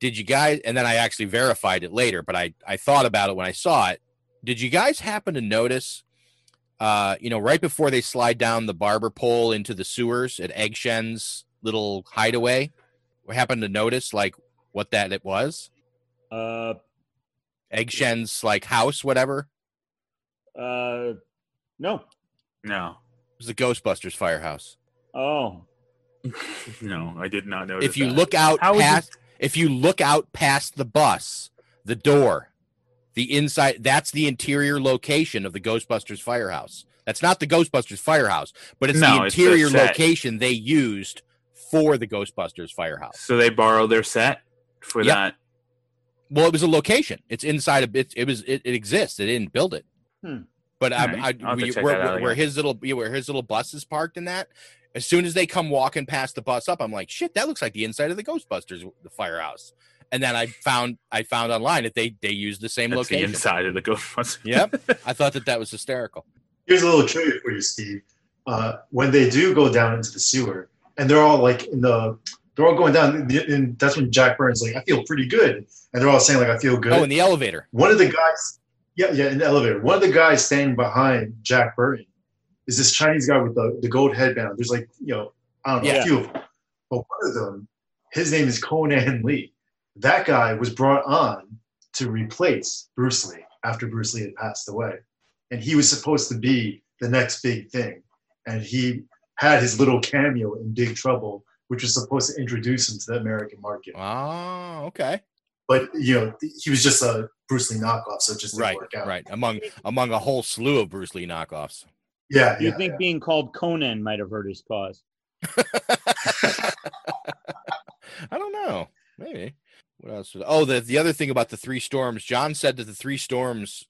Did you guys and then I actually verified it later, but I I thought about it when I saw it. Did you guys happen to notice uh you know right before they slide down the barber pole into the sewers at Egg Shen's little hideaway? We happened to notice like what that it was? Uh, Egg Shen's like house, whatever. uh, no. No. It was the Ghostbusters firehouse. Oh, No, I did not know. if you that. look out How is past if you look out past the bus the door the inside that's the interior location of the ghostbusters firehouse That's not the Ghostbusters firehouse, but it's No, the it's the interior location they used for the Ghostbusters firehouse. So they borrow their set for Yep. that. Well, it was a location. It's inside of it. It was. It, it exists. They didn't build it. Hmm. But I, I, I'll have to we- where, out where, where his little where his little bus is parked in that. As soon as they come walking past the bus up, I'm like, shit, that looks like the inside of the Ghostbusters the firehouse. And then I found I found online that they they used the same That's the location. inside of the Ghostbusters. Yep, I thought that that was hysterical. Here's a little trivia for you, Steve. Uh, when they do go down into the sewer, and they're all like in the, they're all going down, and that's when Jack Burns like, I feel pretty good, and they're all saying like, I feel good. Oh, in the elevator. One of the guys, yeah, yeah, in the elevator. One of the guys standing behind Jack Burton is this Chinese guy with the, the gold headband. There's like, you know, I don't know, Yeah. a few of them. But one of them, his name is Conan Lee. That guy was brought on to replace Bruce Lee after Bruce Lee had passed away. And he was supposed to be the next big thing. And he had his little cameo in Big Trouble, which was supposed to introduce him to the American market. Oh, okay. But, you know, he was just a Bruce Lee knockoff, so it just didn't Right, work out. right. Among among a whole slew of Bruce Lee knockoffs. Yeah, you yeah, think being called Conan might have hurt his cause? I don't know. Maybe. What else? was- Oh, the the other thing about the three storms. John said that the three storms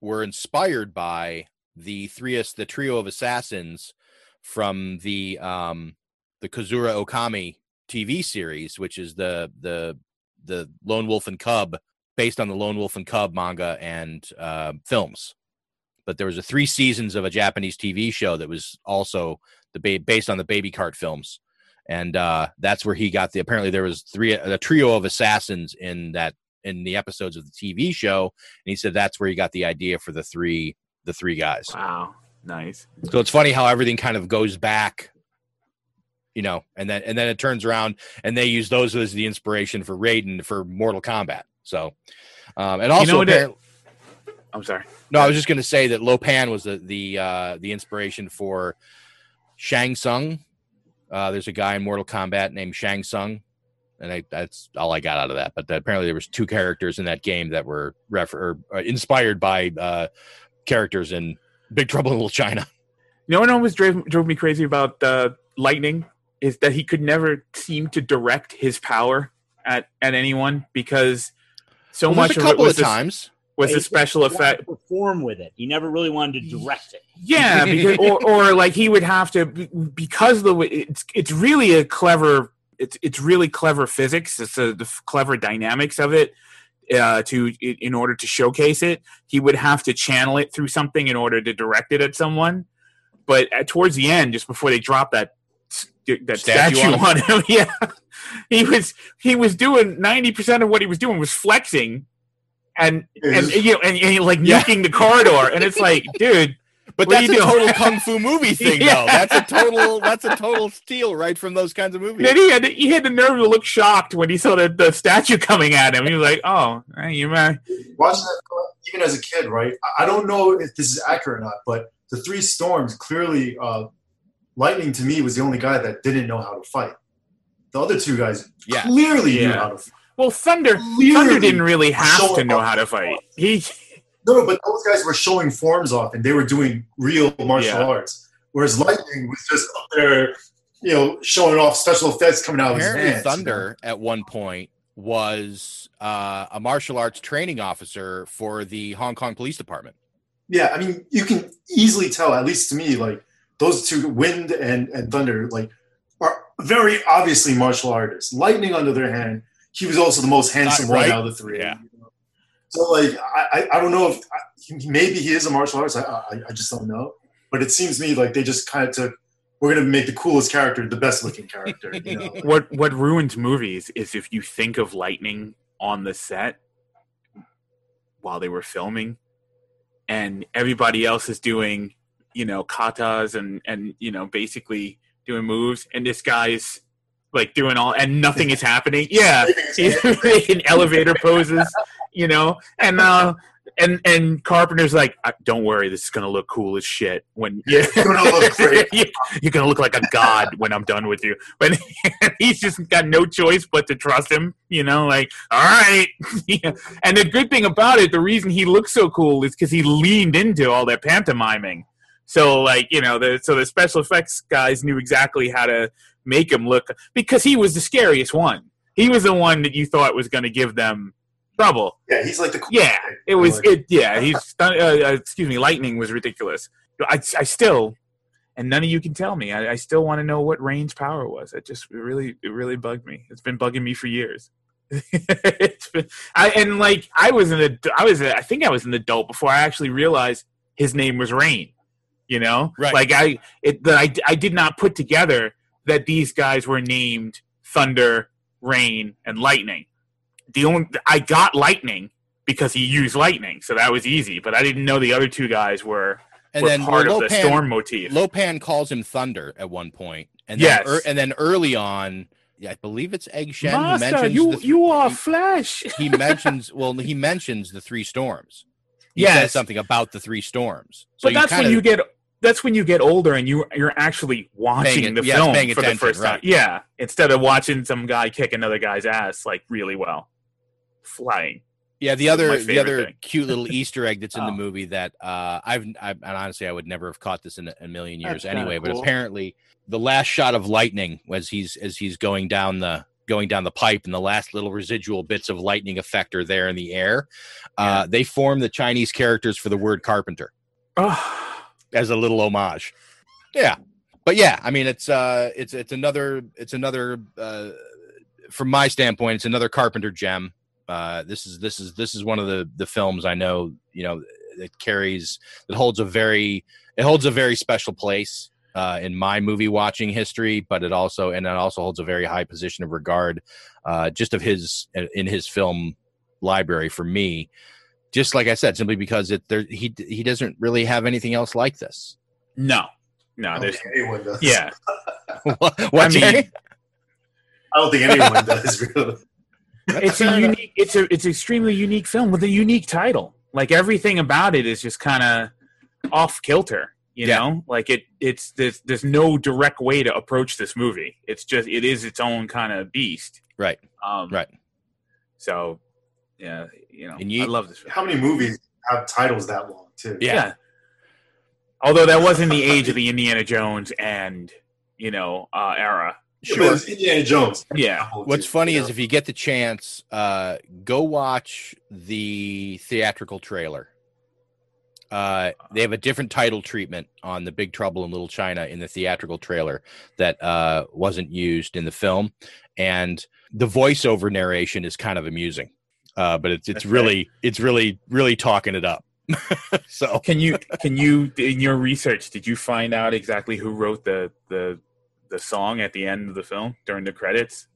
were inspired by the three the trio of assassins from the um the Kozure Okami TV series, which is the the the Lone Wolf and Cub based on the Lone Wolf and Cub manga and uh, films. But there was a three seasons of a Japanese TV show that was also the ba- based on the Baby Cart films and uh, that's where he got the. Apparently, there was three a trio of assassins in that in the episodes of the TV show, and he said that's where he got the idea for the three the three guys. Wow, nice. So it's funny how everything kind of goes back, you know, and then and then it turns around and they use those as the inspiration for Raiden for Mortal Kombat. So, um, and also You know I'm sorry. no, I was just going to say that Lo Pan was the the uh, the inspiration for Shang Tsung. Uh, there's a guy in Mortal Kombat named Shang Tsung, and I, that's all I got out of that. But apparently, there was two characters in that game that were refer- or, uh, inspired by uh, characters in Big Trouble in Little China. You know what always drove, drove me crazy about uh, Lightning is that he could never seem to direct his power at, at anyone because so Well, much a of it couple was of this- times. was He the special effect. Perform with it. He never really wanted to direct it. Yeah, because or, or like he would have to because the way it's it's really a clever it's it's really clever physics. It's a, the clever dynamics of it. Uh, to in order to showcase it, he would have to channel it through something in order to direct it at someone. But at, towards the end, just before they drop that that Statue statue, on him, yeah, he was he was doing ninety percent of what he was doing was flexing, and and you know and, and like Yeah. nuking the corridor, and it's like, dude. But what are that's a doing? total kung fu movie thing, Yeah. though. That's a total that's a total steal right from those kinds of movies. Then he had he had the nerve to look shocked when he saw the, the statue coming at him. He was like, "Oh, hey, you man." watching that even as a kid, right? I- I don't know if this is accurate or not, but the three storms clearly, uh, Lightning to me was the only guy that didn't know how to fight. The other two guys Yeah. clearly knew how to fight. Well, Thunder Clearly Thunder didn't really have to know how to fight. He No, no, but those guys were showing forms off and they were doing real martial Yeah. arts. Whereas Lightning was just up there, you know, showing off special effects coming out of his hands. Thunder at one point was uh, a martial arts training officer for the Hong Kong Police Department. Yeah, I mean, you can easily tell, at least to me, like those two, Wind and, and Thunder, like are very obviously martial artists. Lightning, on the other hand, he was also the most handsome right? one out of the three. Yeah. So, like, I, I, don't know if I, maybe he is a martial artist. I, I, I just don't know. But it seems to me like they just kind of took, we're going to make the coolest character the best looking character. You know? what what ruins movies is if you think of Lightning on the set while they were filming, and everybody else is doing, you know, katas and and you know basically doing moves, and this guy's like doing all and nothing is happening. Yeah, he's in elevator poses, you know, and uh and and Carpenter's like, "Uh, don't worry, this is gonna look cool as shit when it's gonna look great. You- You're gonna look like a god when I'm done with you. But he's just got no choice but to trust him. You know, like all right. Yeah. And the good thing about it, the reason he looks so cool is because he leaned into all that pantomiming. So like you know the so the special effects guys knew exactly how to make him look because he was the scariest one. He was the one that you thought was going to give them trouble. Yeah, he's like the cool Yeah, kid. it was Like- it. Yeah, he's uh, uh, excuse me. Lightning was ridiculous. I I still, and none of you can tell me. I, I still want to know what Rain's power was. It just it really it really bugged me. It's been bugging me for years. it's been, I and like I was an ad- I was a, I think I was an adult before I actually realized his name was Rain. You know, Right. Like I it that I I did not put together that these guys were named Thunder, Rain, and Lightning. The only I got Lightning because he used lightning, so that was easy. But I didn't know the other two guys were And were then part of the storm motif. Lo Pan calls him Thunder at one point, and then Yes. Er, and then early on, yeah, I believe it's Egg Shen who Master, mentions you th- you are Flash. he mentions well he mentions the three storms. He Yes. says something about the three storms. So but that's kinda, when you get that's when you get older and you you're actually watching Paying- the yes, film for the first time. right. Yeah, instead of watching some guy kick another guy's ass like really well, flying. Yeah, the other the other thing. cute little Easter egg that's in the Oh. movie that uh, I've, I've and honestly I would never have caught this in a, a million years That's anyway. But apparently, the last shot of lightning as he's as he's going down the going down the pipe, and the last little residual bits of lightning effect are there in the air. Uh, they form the Chinese characters for the word carpenter Oh, as a little homage. Yeah, but yeah, I mean it's uh it's it's another it's another uh, from my standpoint it's another Carpenter gem. Uh, this is this is this is one of the the films I know you know that carries that holds a very it holds a very special place uh, in my movie watching history, but it also and it also holds a very high position of regard uh, just of his in his film library for me. Just like I said, simply because it there he he doesn't really have anything else like this. no, no, I there's think anyone does. yeah. what, I mean, I don't think anyone does really. it's a unique it's a it's extremely unique film with a unique title like everything about it is just kind of off kilter you Yeah. know like it it's there's there's no direct way to approach this movie it's just it is its own kind of beast right, um right. so yeah you know And you- i love this film How many movies have titles that long too? Yeah. although that was in the age of the indiana jones and you know uh era Yeah, Indiana Jones. yeah What's funny is if you get the chance, uh, go watch the theatrical trailer. Uh, they have a different title treatment on the Big Trouble in Little China in the theatrical trailer that uh, wasn't used in the film, and the voiceover narration is kind of amusing. Uh, but it's it's That's right. really it's really really talking it up. so can you can you in your research did you find out exactly who wrote the the the song at the end of the film during the credits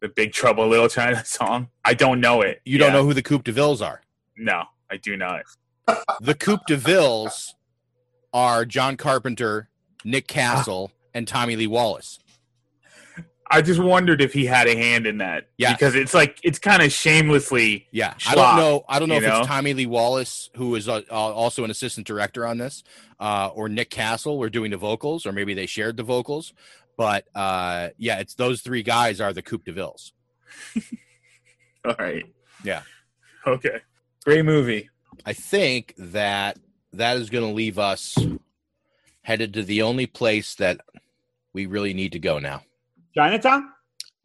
the big trouble little china song i don't know it you don't know who the Coupe de Villes are. no i do not The Coupe de Villes are John Carpenter, Nick Castle, and Tommy Lee Wallace. I just wondered if he had a hand in that Yeah, because it's like it's kind of shamelessly Yeah, I don't know. I don't know if know? it's Tommy Lee Wallace who is uh, uh, also an assistant director on this, uh, or Nick Castle were doing the vocals, or maybe they shared the vocals. But uh, yeah, it's those three guys are the Coupe de Villes. all right Yeah, okay great movie I think that that is going to leave us headed to the only place that we really need to go now, Chinatown?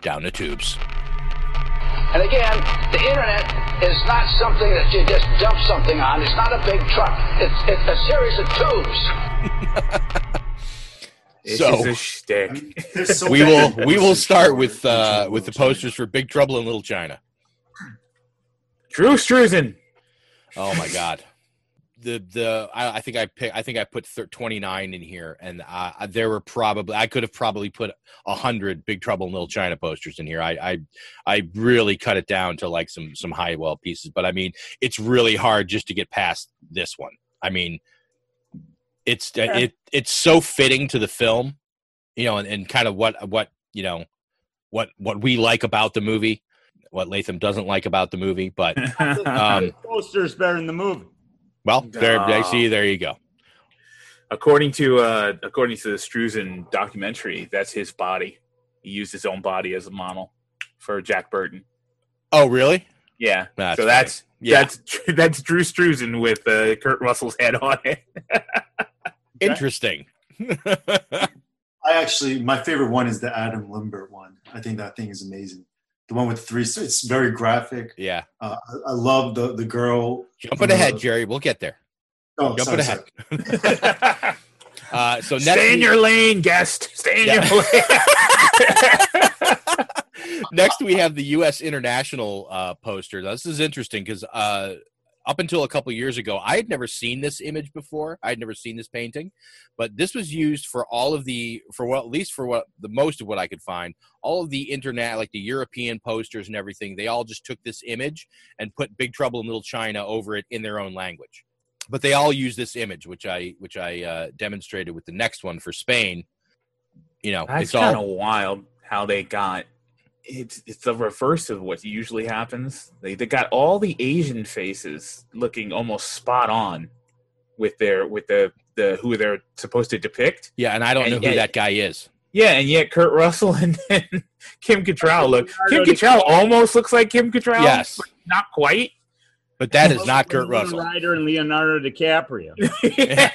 down the tubes. And again, the internet is not something that you just dump something on. It's not a big truck. It's, it's a series of tubes. This So- is a shtick. There's so we will we will start with uh, with the posters for Big Trouble in Little China. drew struzan Oh my god. The the I, I think I pick I think I put thir- 29 in here and uh, there were probably I could have probably put a hundred Big Trouble in Little China posters in here. I, I I really cut it down to like some some high well pieces, but I mean it's really hard just to get past this one. I mean it's uh, it it's so fitting to the film, you know, and, and kind of what what you know what what we like about the movie, what Latham doesn't like about the movie, but um, Poster's better than the movie. Well, there I Ah. see. There you go. according to uh according to the struzan documentary that's his body he used his own body as a model for jack burton Oh, really? Yeah. That's so funny. that's Yeah. that's that's Drew Struzan with uh, Kurt Russell's head on it. Interesting. I actually, my favorite one is the Adam Limbert one. I think that thing is amazing. The one with three, so it's very graphic. Yeah. Uh, I, I love the the girl. Jumping ahead, Jerry. We'll get there. Oh, Jumping sorry, ahead. uh, so next Stay in we- your lane, guest. Stay in Yeah. your lane. Next, we have the U.S. International uh, poster. Now, this is interesting because uh, up until a couple years ago, I had never seen this image before. I had never seen this painting, but this was used for all of the, for what, at least for what the most of what I could find, all of the internet, like the European posters and everything. They all just took this image and put "Big Trouble in Little China" over it in their own language. But they all use this image, which I which I uh, demonstrated with the next one for Spain. You know, That's it's all wild how they got it's it's the reverse of what usually happens. They they got all the Asian faces looking almost spot on with their with the the who they're supposed to depict. Yeah, and I don't And know who that guy is. Yeah, and yet Kurt Russell and, and Kim Cattrall look. Kim Leonardo Cattrall almost looks like Kim Cattrall. Yes. but not quite. But that is not Kurt Russell. Ryder and Leonardo DiCaprio.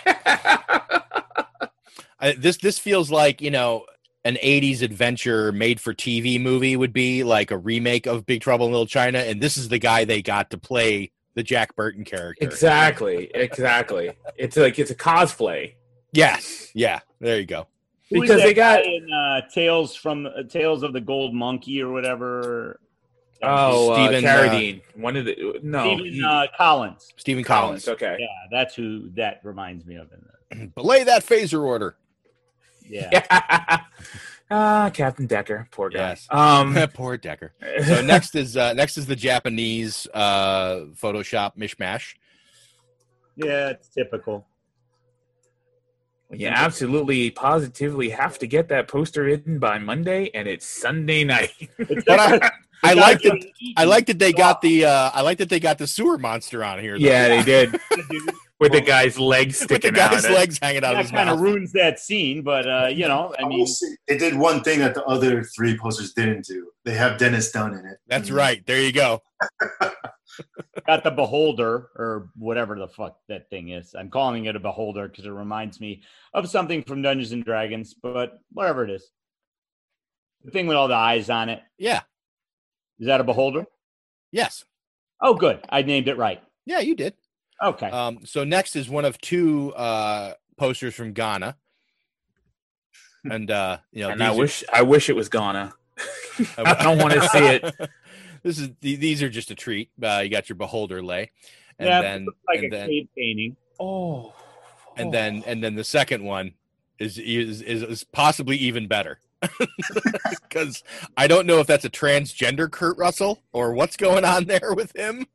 I, this this feels like you know an '80s adventure made for TV movie would be like a remake of Big Trouble in Little China, and this is the guy they got to play the Jack Burton character. Exactly, exactly. It's like it's a cosplay. Yes, yeah. There you go. Who is Because they got- guy in uh, Tales from uh, Tales of the Gold Monkey or whatever. Oh, uh, Stephen, Carradine. One of the no Stephen he- uh, Collins. Stephen Collins. Okay. Yeah, that's who that reminds me of. In Belay that phaser order. Yeah. ah, Captain Decker, poor guy. Yes. Um, Poor Decker. So next is uh, next is the Japanese uh, Photoshop mishmash. Yeah, it's typical. you absolutely, positively have to get that poster in by Monday, and it's Sunday night. But I, I like that. I like that they got the. Uh, I like that they got the sewer monster on here. though. yeah, they did. With the guy's legs sticking With the sticking guy's out. legs hanging out of That his kind mouth. of ruins that scene, but uh, you know, I I mean, will say, they did one thing that the other three posters didn't do. They have Dennis Dun in it. That's right. There you go. got the beholder or whatever the fuck that thing is. I'm calling it a beholder because it reminds me of something from Dungeons and Dragons, but whatever it is. The thing with all the eyes on it. Yeah. Is that a beholder? Yes. Oh, good. I named it right. Yeah, you did. Okay. Um, so next is one of two uh, posters from Ghana, and uh, you know, and I these are- wish, I wish it was Ghana. I don't want to see it. this is these are just a treat. Uh, you got your beholder lay, and yeah, then like and a then cave painting. Oh, and then and then the second one is is is, is possibly even better because I don't know if that's a transgender Kurt Russell or what's going on there with him,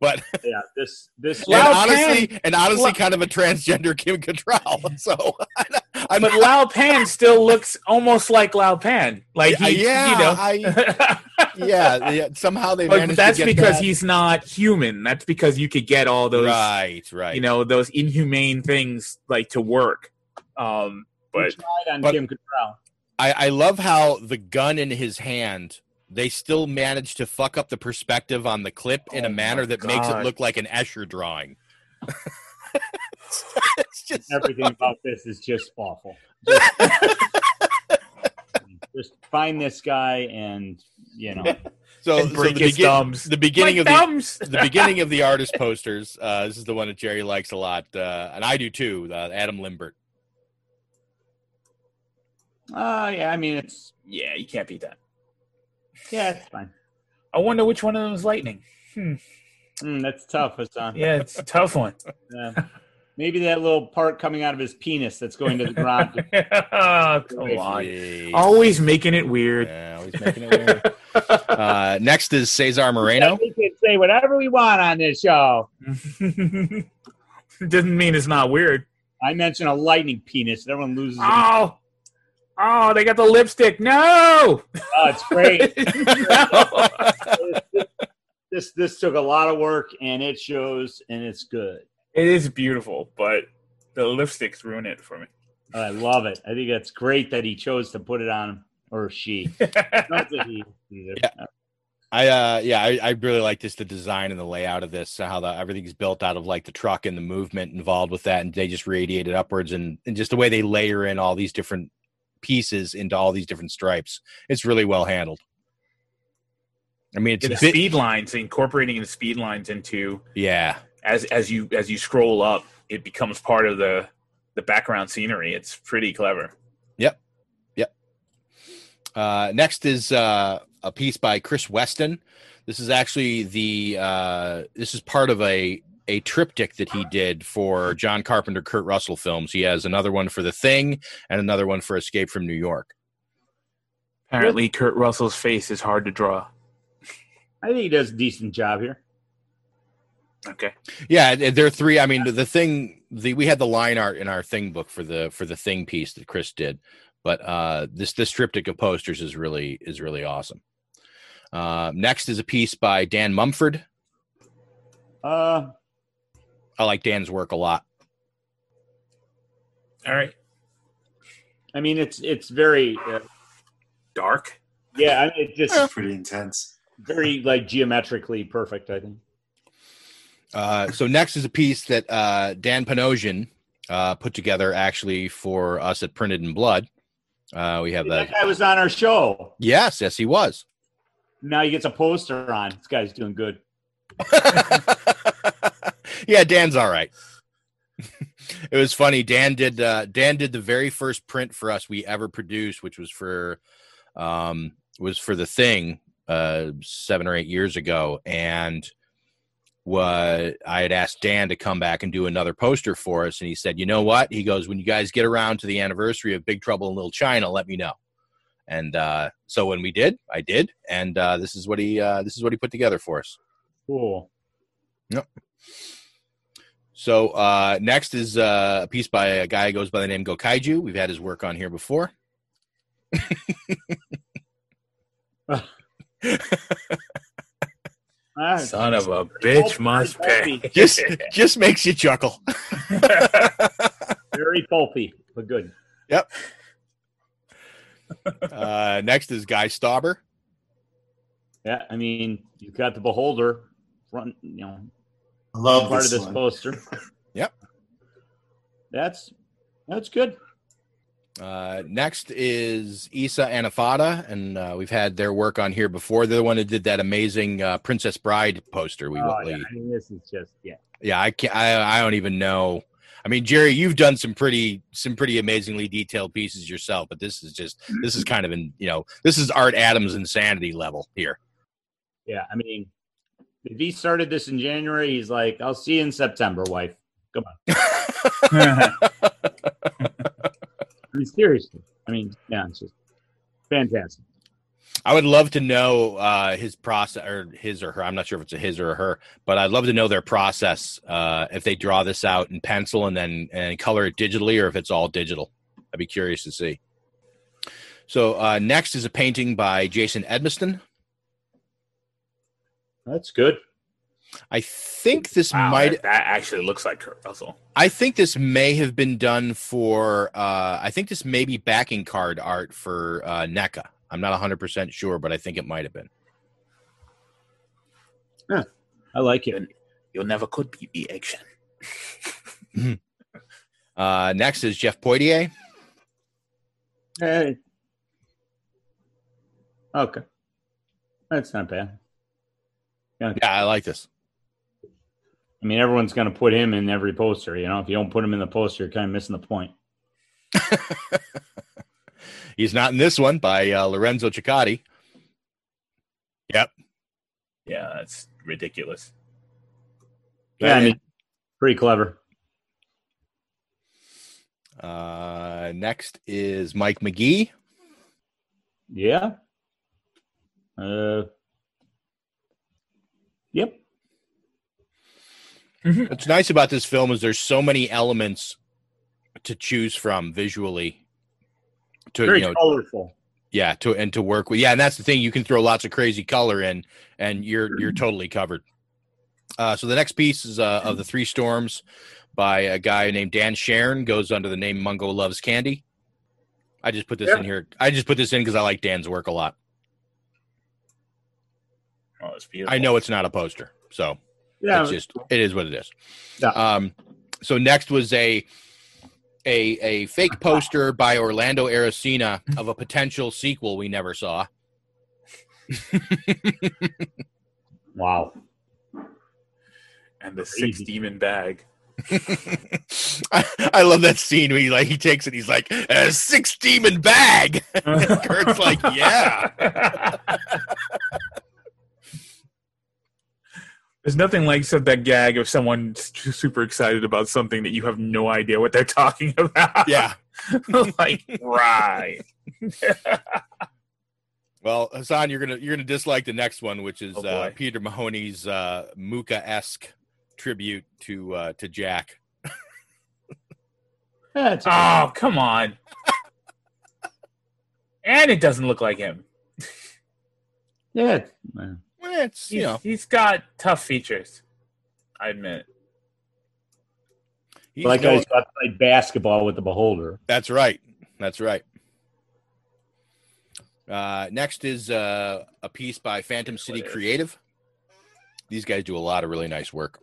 but Yeah, this this and Loud honestly Pan- and honestly Loud- kind of a transgender Kim Cattrall. So I'm But Lo Pan still looks almost like Lo Pan. Like Yeah, he, yeah, you know. I- yeah, yeah, somehow they But managed that's to get because that. he's not human. That's because you could get all those, right, right. you know, those inhumane things like to work. Um, but tried on but- Kim Cattrall. I, I love how the gun in his hand. They still managed to fuck up the perspective on the clip in a Oh manner my that makes it look like an Escher drawing. it's just Everything about this is just awful. Just, just find this guy and you know so, so the, his begin- thumbs. the beginning My of the the beginning of the artist posters. Uh, this is the one that Jerry likes a lot, uh, and I do too. Uh, Adam Limbert. Uh yeah, I mean it's yeah, you can't beat that. yeah, it's fine. I wonder which one of them is lightning. Hmm. Mm, that's tough, Hassan. Yeah, it's a tough one. Yeah. Maybe that little part coming out of his penis that's going to the ground. oh, come Wait, on. Jeez. Always making it weird. Yeah, always making it weird. uh, next is Cesar Moreno. we can say whatever we want on this show. Doesn't mean it's not weird. I mention a lightning penis, and everyone loses. Oh, oh, they got the lipstick. No, Oh, it's great. no. this this took a lot of work, and it shows, and it's good. it is beautiful, but the lipsticks ruin it for me. I love it. I think that's great that he chose to put it on him or she. Not that he. Yeah. I uh yeah, I, I really like this the design and the layout of this, how the everything's built out of like the truck and the movement involved with that, and they just radiated upwards and, and just the way they layer in all these different pieces into all these different stripes. It's really well handled. I mean, it's Yeah, the bit, speed lines, incorporating the speed lines into yeah, as as you as you scroll up, it becomes part of the the background scenery. It's pretty clever. Yep. Yep. Uh, next is uh, a piece by Chris Weston. This is actually the uh, this is part of a a triptych that he did for John Carpenter, Kurt Russell films. He has another one for The Thing and another one for Escape from New York. Apparently, Kurt Russell's face is hard to draw. I think he does a decent job here. Okay. Yeah, there are three. I mean, the thing, the we had the line art in our thing book for the for the thing piece that Chris did, but uh, this this triptych of posters is really is really awesome. Uh, next is a piece by Dan Mumford. Uh, I like Dan's work a lot. All right. I mean, it's it's very uh, dark. Yeah, I mean, it's just pretty intense. very like geometrically perfect. I think. Uh, so next is a piece that uh, Dan Panosian uh, put together actually for us at Printed in Blood. Uh, we have That that. guy was on our show. Yes, yes, he was. Now he gets a poster on. This guy's doing good. yeah, Dan's all right. it was funny. Dan did uh, Dan did the very first print for us we ever produced, which was for um, was for the thing uh, seven or eight years ago, and what I had asked Dan to come back and do another poster for us, and he said, "You know what?" He goes, "When you guys get around to the anniversary of Big Trouble in Little China, let me know." And uh, so when we did, I did, and uh, this is what he uh, this is what he put together for us. Cool. Yep. So uh, next is uh, a piece by a guy who goes by the name Gokaiju. We've had his work on here before. Ah, Son of a bitch must pay. just just makes you chuckle. very pulpy, but good. Yep. Uh, next is Guy Stauber. Yeah, I mean, you've got the beholder front, you know, I love part this of this one. poster. Yep. That's that's good. Uh, next is Isa Anafada, and uh, we've had their work on here before. They're the one that did that amazing uh, Princess Bride poster. We, Oh, yeah, I mean, this is just yeah. yeah i can't I, I don't even know i mean jerry you've done some pretty some pretty amazingly detailed pieces yourself but this is just this is kind of in you know this is art adams insanity level here Yeah, I mean, if he started this in January, he's like, "I'll see you in September, wife." Come on. I mean, seriously. I mean, yeah, it's just fantastic. i would love to know uh his process or his or her i'm not sure if it's a his or a her but i'd love to know their process uh if they draw this out in pencil and then and color it digitally or if it's all digital i'd be curious to see so uh next is a painting by jason edmiston That's good. I think this Wow, might that, that actually looks like Kurt Russell. I think this may have been done for uh I think this may be backing card art for uh NECA. I'm not 100% sure, but I think it might have been. Yeah. I like it. You'll never could beat the action. Uh next is Jeff Poitier. Hey. Okay. That's not bad. Yeah, Yeah, I like this. I mean, everyone's going to put him in every poster. You know, if you don't put him in the poster, you're kind of missing the point. He's not in this one by uh, Lorenzo Ciccati. Yep. Yeah, that's ridiculous. Yeah, I mean, pretty clever. Uh next is Mike McGee. Yeah. Uh. Yep. What's nice about this film is there's so many elements to choose from visually. To Very you know, colorful. yeah to and to work with yeah and that's the thing you can throw lots of crazy color in and you're you're totally covered uh so the next piece is uh of the three storms by a guy named dan sharon goes under the name mungo loves candy i just put this in here i just put this in because i like dan's work a lot Oh, it's beautiful. I know it's not a poster, so Yeah. it's just it is what it is. Yeah. Um, so next was a a a fake poster by Orlando Aracena of a potential sequel we never saw. Wow. And the six demon bag. I, I love that scene where he like he takes it. He's like a six demon bag. Kurt's like, yeah. There's nothing like some that gag of someone super excited about something that you have no idea what they're talking about. Yeah. like right. Well, Hassan, you're gonna you're gonna dislike the next one, which is Oh, uh. Peter Mahoney's uh, Mucha esque tribute to uh, to Jack. oh, come on. and it doesn't look like him. Yeah. Well, it's you know he's got tough features. I admit. he's like no- I got to play basketball with the beholder. That's right. That's right. Uh, next is uh, a piece by Phantom City Creative. These guys do a lot of really nice work.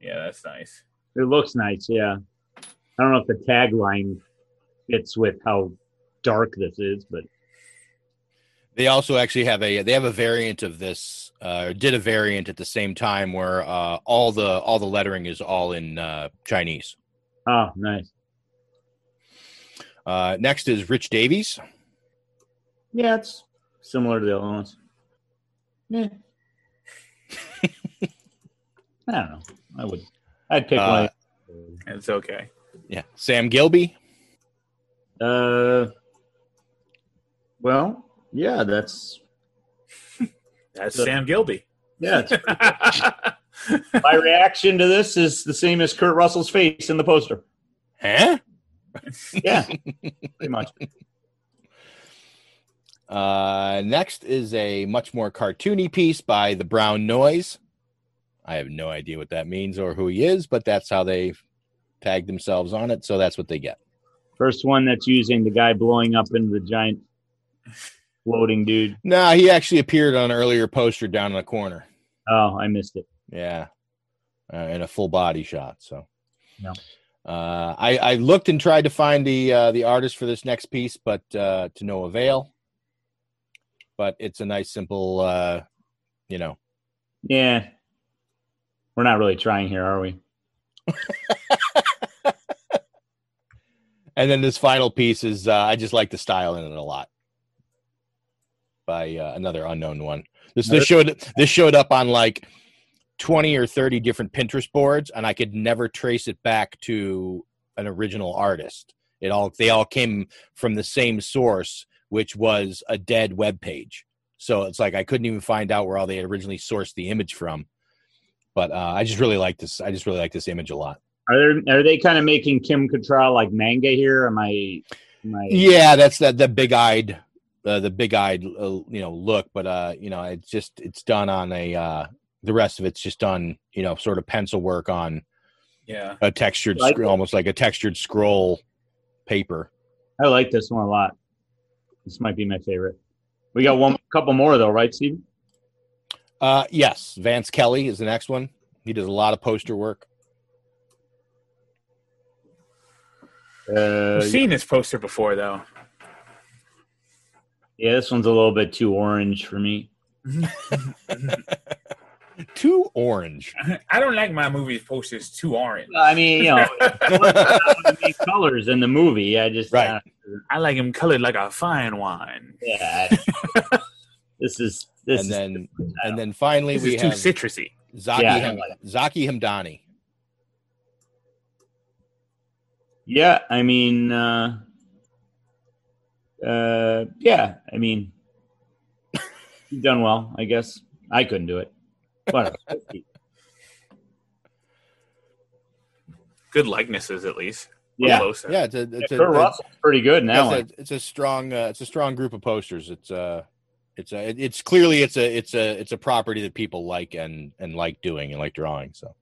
Yeah, that's nice. It looks nice, yeah. I don't know if the tagline fits with how dark this is, but They also actually have a they have a variant of this. Uh, did a variant at the same time where uh, all the all the lettering is all in uh, Chinese. oh, nice. Uh, next is Rich Davies. Yeah, it's similar to the other ones. Yeah. I don't know. I would. I'd pick Uh, one. It's okay. Yeah, Sam Gilby. Uh. Well, yeah, that's That's The- Sam Gilby. yeah. It's, my reaction to this is the same as Kurt Russell's face in the poster. Huh? Yeah, pretty much. Uh, next is a much more cartoony piece by the Brown Noise. I have no idea what that means or who he is, but that's how they tag themselves on it, so that's what they get. First one that's using the guy blowing up into the giant floating dude. No, he actually appeared on an earlier poster down in the corner. Oh, I missed it. Yeah, uh, in a full body shot. So, No. uh, I, I looked and tried to find the uh, the artist for this next piece, but uh, to no avail. But it's a nice, simple, uh, you know. Yeah. We're not really trying here, are we? And then this final piece is uh, I just like the style in it a lot. By uh, another unknown one. This this showed this showed up on like twenty or thirty different Pinterest boards, and I could never trace it back to an original artist. It all they all came from the same source, which was a dead web page. So it's like I couldn't even find out where all they had originally sourced the image from. But uh, I just really like this. I just really like this image a lot. Are there are they kind of making Kim Cattrall like manga here? Am I am I Yeah, that's that the big eyed, uh, the big eyed, uh, you know, look. But uh, you know, it's just it's done on a. Uh, the rest of it's just done, you know, sort of pencil work on Yeah. a textured, Like sc- almost like a textured scroll paper. I like this one a lot. This might be my favorite. We got one couple more though, right, Steve? Uh, yes, Vance Kelly is the next one. He does a lot of poster work. Uh, I've seen this poster before though. Yeah, this one's a little bit too orange for me. Too orange. I don't like my movie posters too orange. I mean, you know, the colors in the movie. I just Right. uh, I like them colored like a fine wine. yeah. this is this and is then and then finally This we is too citrusy. Zaki Yeah, Ham- like Zaki Hamdani. yeah. I mean, uh, uh, yeah. I mean, you've done well, I guess. I couldn't do it. Whatever. Good likenesses at least. Yeah. Closer. Yeah, it's a, it's Yeah, a, Kurt it's- pretty good now. it's a, it's a strong uh, it's a strong group of posters it's uh it's a it's clearly it's a it's a it's a property that people like and and like doing and like drawing so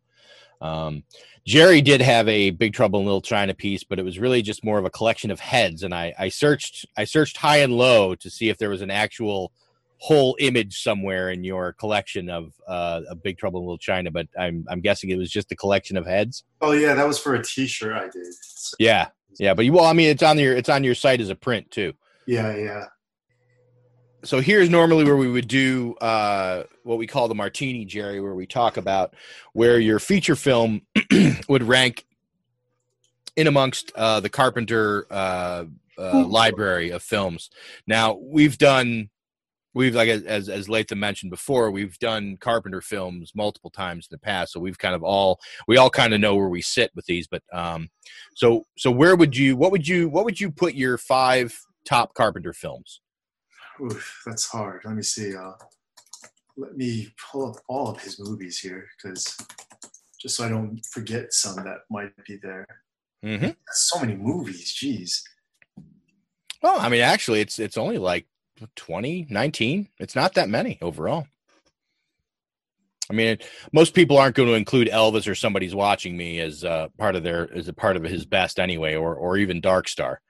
um jerry did have a big trouble in little china piece but it was really just more of a collection of heads and i i searched i searched high and low to see if there was an actual whole image somewhere in your collection of uh, a Big Trouble in Little China, but I'm I'm guessing it was just a collection of heads. Oh yeah, that was for a T-shirt I did. So, Yeah, yeah, but you well, I mean, it's on your it's on your site as a print too. yeah, yeah. So here's normally where we would do uh, what we call the martini jerry where we talk about where your feature film would rank in amongst uh, the carpenter uh, uh, library of films. Now we've done we've like as as latham mentioned before we've done carpenter films multiple times in the past so we've kind of all we all kind of know where we sit with these but um so so where would you what would you what would you put your five top carpenter films Oof, that's hard. Let me see. Uh, let me pull up all of his movies here, because just so I don't forget some that might be there. mm-hmm. So many movies. Jeez. Well, I mean, actually, it's it's only like 20, 19. It's not that many overall. I mean, most people aren't going to include Elvis or somebody's watching me as uh, part of their as a part of his best anyway, or or even Dark Star.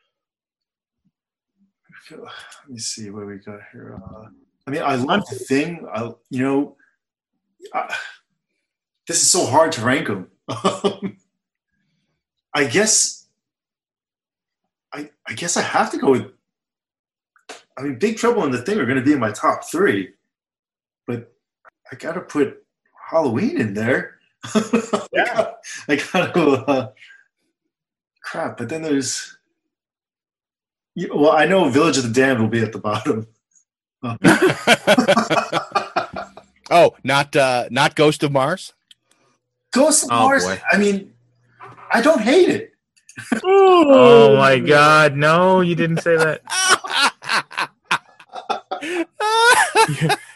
Let me see what we got here. Uh, I mean, I love the thing. I, you know, I, this is so hard to rank them. I guess. I I guess I have to go with. I mean, Big Trouble and the Thing are going to be in my top three, but I got to put Halloween in there. yeah, I gotta go. Uh, crap, but then there's. You- Well, I know Village of the Damned will be at the bottom. Oh, not uh, not Ghost of Mars. Ghost of Oh, Mars. boy. I mean, I don't hate it. Oh my God! No, you didn't say that.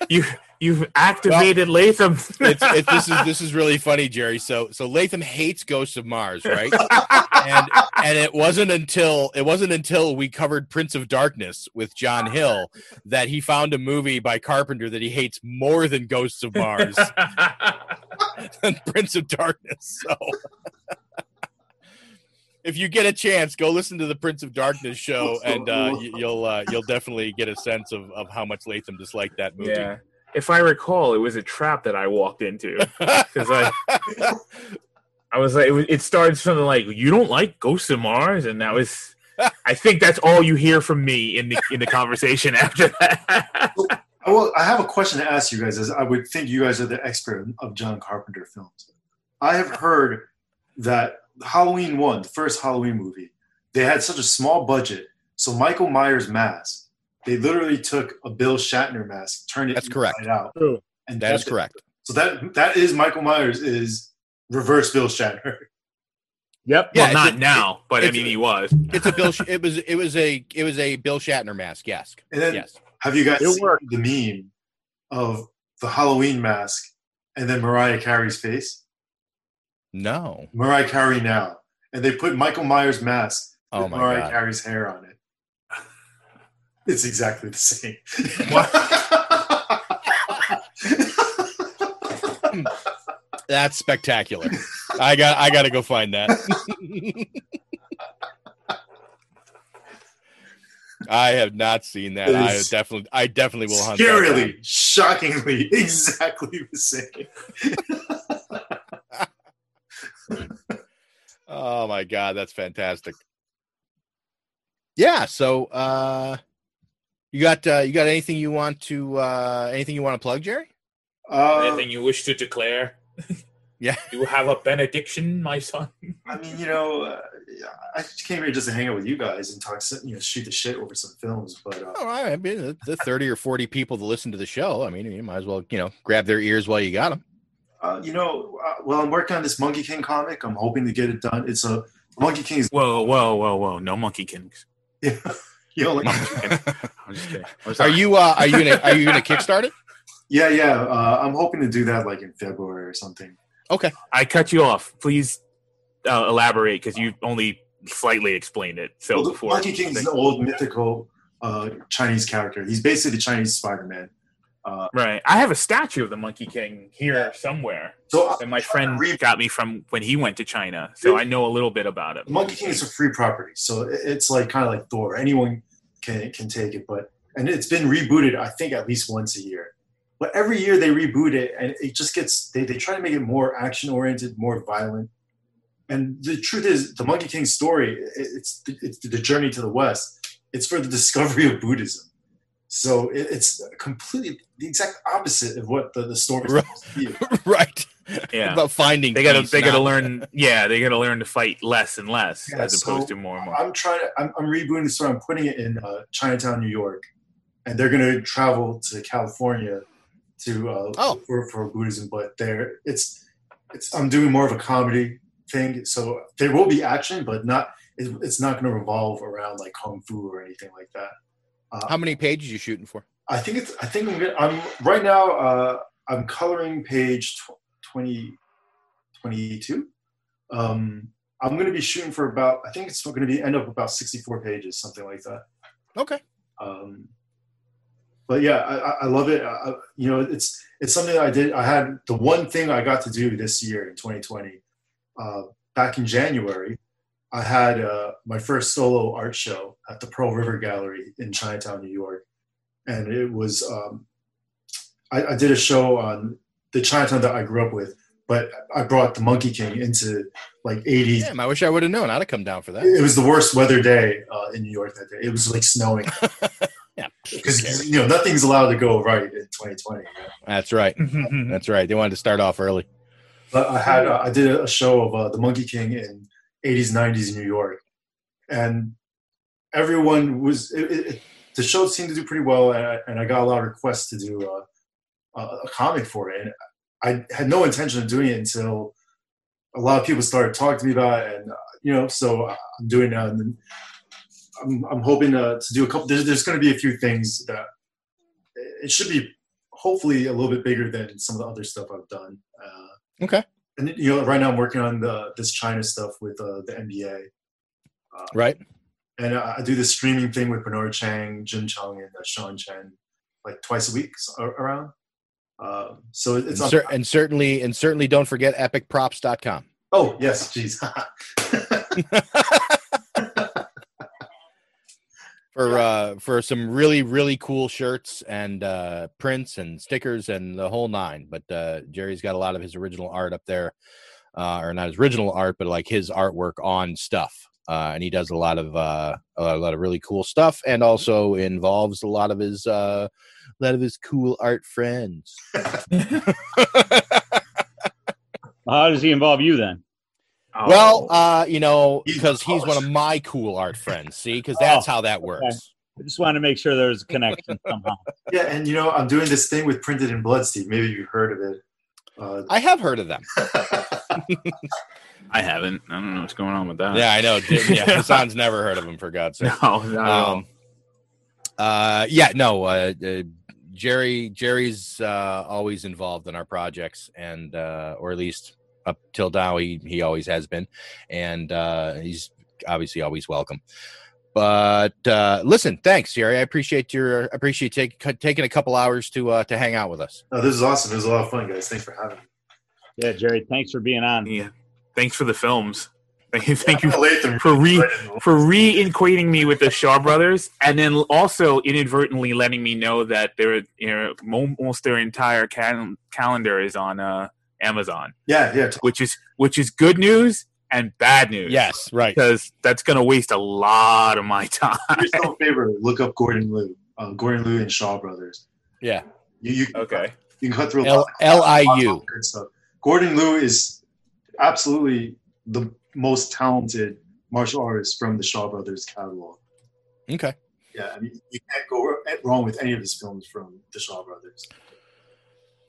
you, you you've activated Latham. it's, it's this is this is really funny, Jerry. So so Latham hates Ghosts of Mars, right? and and it wasn't until it wasn't until we covered Prince of Darkness with John Hill that he found a movie by Carpenter that he hates more than Ghosts of Mars than Prince of Darkness. So if you get a chance, go listen to the Prince of Darkness show, and uh, you, you'll uh, you'll definitely get a sense of, of how much Latham disliked that movie. yeah. If I recall, it was a trap that I walked into because I I was like, it, was, it started something like, "You don't like Ghosts of Mars," and that was. I think that's all you hear from me in the in the conversation after that. I I have a question to ask you guys, as I would think you guys are the expert of John Carpenter films. I have heard that Halloween 1, the first Halloween movie, they had such a small budget. So Michael Myers' mask, they literally took a Bill Shatner mask, turned it That's correct. inside out. And That is kept it- correct. So that that is Michael Myers is reverse Bill Shatner. Yep. Yeah, well, not a- now, but I mean, a- he was. It's a Bill. It was. It was a. It was a Bill Shatner mask. Yes. And then yes. have you guys It seen worked. the meme of the Halloween mask and then Mariah Carey's face? No. Mariah Carey now. And they put Michael Myers' mask Oh with my Mariah God. Carey's hair on it. It's exactly the same. That's spectacular. I got. I got to go find that. I have not seen that. I definitely. I definitely will hunt. that. Scarily, shockingly, exactly the same. Oh my god, that's fantastic. Yeah. So, uh, you got uh, you got anything you want to uh, anything you want to plug, Jerry? Uh, Anything you wish to declare? Yeah. You have a benediction, my son. I mean, you know, uh, I just came here just to hang out with you guys and talk, you know, shoot the shit over some films. But uh, All right. I mean, the- the thirty or forty people that listen to the show. I mean, you might as well you know grab their ears while you got them. uh, you know, uh, well, I'm working on this Monkey King comic. I'm hoping to get it done. It's a Monkey King is Whoa, whoa, whoa, whoa! No monkey kings. you know, like, I'm just kidding. I'm Are you uh, are you gonna are you gonna kickstart it? yeah, yeah. Uh, I'm hoping to do that like in February or something. Okay. I cut you off. Please uh, elaborate because you only slightly explained it. So Well, before Monkey King is an old mythical uh, Chinese character. He's basically the Chinese Spider-Man. Uh, Right. I have a statue of the Monkey King here somewhere. So and my friend got me from when he went to China, so I know a little bit about it. Monkey King is a free property, so it's like kind of like Thor. Anyone can can take it, but and it's been rebooted. I think at least once a year. But every year they reboot it, and it just gets they, they try to make it more action oriented, more violent. And the truth is, the Monkey King story it's it's the journey to the West. It's for the discovery of Buddhism. So it, it's completely the exact opposite of what the, the story is Right. supposed to be. right. Yeah. About finding They gotta peace, they gotta learn yeah, they gotta learn to fight less and less Yeah, as opposed so to more and more. I'm trying to. I'm, I'm rebooting the story. I'm putting it in uh, Chinatown, New York, and they're going to travel to California to uh, Oh. for, for Buddhism. But there, it's it's. I'm doing more of a comedy thing, so there will be action, but not. It, it's not going to revolve around like kung fu or anything like that. Uh, How many pages you shooting for? I think it's. I think I'm. Gonna, I'm right now. Uh, I'm coloring page tw- 20, 22. Um, I'm going to be shooting for about. I think it's going to be end up about 64 pages, something like that. Okay. Um, but yeah, I, I- love it. I, you know, it's it's something that I did. I had the one thing I got to do this year in 2020. Uh, back in January, I had uh, my first solo art show at the Pearl River Gallery in Chinatown, New York, and it was. Um, I, I did a show on the Chinatown that I grew up with, but I brought the Monkey King into like 80s. Damn, I wish I would have known. I'd have come down for that. It was the worst weather day uh, in New York that day. It was like snowing. Yeah, because you know nothing's allowed to go right in 2020. you know? That's right. That's right. They wanted to start off early. But I had uh, I did a show of uh, the Monkey King in 80s 90s New York, and everyone was it, it, the show seemed to do pretty well, and I, and I got a lot of requests to do uh, a, a comic for it, and I had no intention of doing it until a lot of people started talking to me about it, and uh, you know, so I'm doing that, and I'm I'm hoping uh, to do a couple. There's, there's going to be a few things that it should be hopefully a little bit bigger than some of the other stuff I've done. Uh, Okay. And you know, right now I'm working on the this China stuff with uh, the NBA, Right. and I, I do this streaming thing with Bernard Chang, Jim Chung, and uh, Sean Chen, like twice a week around. Uh, so it's and, on. cer- and certainly and certainly don't forget epicprops.com. oh yes, jeez. for uh for some really really cool shirts and uh prints and stickers and the whole nine but uh jerry's got a lot of his original art up there uh or not his original art but like his artwork on stuff uh and he does a lot of uh a lot, of really cool stuff and also involves a lot of his uh a lot of his cool art friends. How does he involve you then? Well uh you know because he's one of my cool art friends see because that's Oh, how that okay. works I just wanted to make sure there was a connection somehow. yeah, and you know I'm doing this thing with Printed in Blood, Steve. Maybe you've heard of it. Uh, i have heard of them I haven't. I don't know what's going on with that. Yeah, I know. Jim- Yeah, Hassan's never heard of them for God's sake. No, not at all. Um, uh, yeah, no. Uh, uh, Jerry, Jerry's uh, always involved in our projects, and uh, or at least up till now, he he always has been, and uh, he's obviously always welcome. But uh, listen, thanks, Jerry. I appreciate your appreciate take, taking a couple hours to uh, to hang out with us. no, this is awesome. It was a lot of fun, guys. Thanks for having me. Yeah, Jerry, thanks for being on. Yeah. Thanks for the films. Thank you, thank you Latham for re right in the- for re-equating me with the Shaw brothers, and then also inadvertently letting me know that their you know mo- almost their entire cal- calendar is on uh, Amazon, Yeah, yeah. t- which is which is good news and bad news. Yes, right. because that's gonna waste a lot of my time. Do yourself a favor. Look up Gordon Liu. Uh, Gordon Liu and Shaw Brothers. Yeah, You, you Okay. You can cut through a L lot, L I lot U. of good stuff. Gordon Liu is absolutely the most talented martial artist from the Shaw Brothers catalog. Okay. Yeah, I mean, you can't go wrong with any of his films from the Shaw Brothers.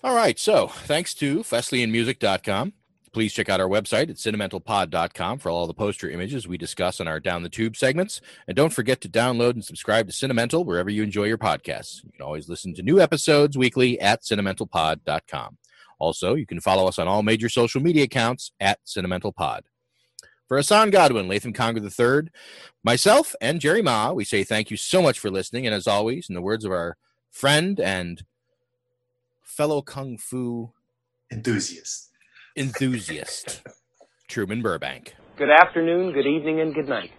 All right. So thanks to FesleyanMusic.com. Please check out our website at cinementalpod.com for all the poster images we discuss on our Down the Tube segments. And don't forget to download and subscribe to Cinemental wherever you enjoy your podcasts. You can always listen to new episodes weekly at cinementalpod.com. Also, you can follow us on all major social media accounts at cinementalpod. For Hassan Godwin, Latham Conger III, myself, and Jerry Ma, we say thank you so much for listening. And as always, in the words of our friend and fellow kung fu Enthusiast. enthusiast, Truman Burbank. Good afternoon, good evening, and good night.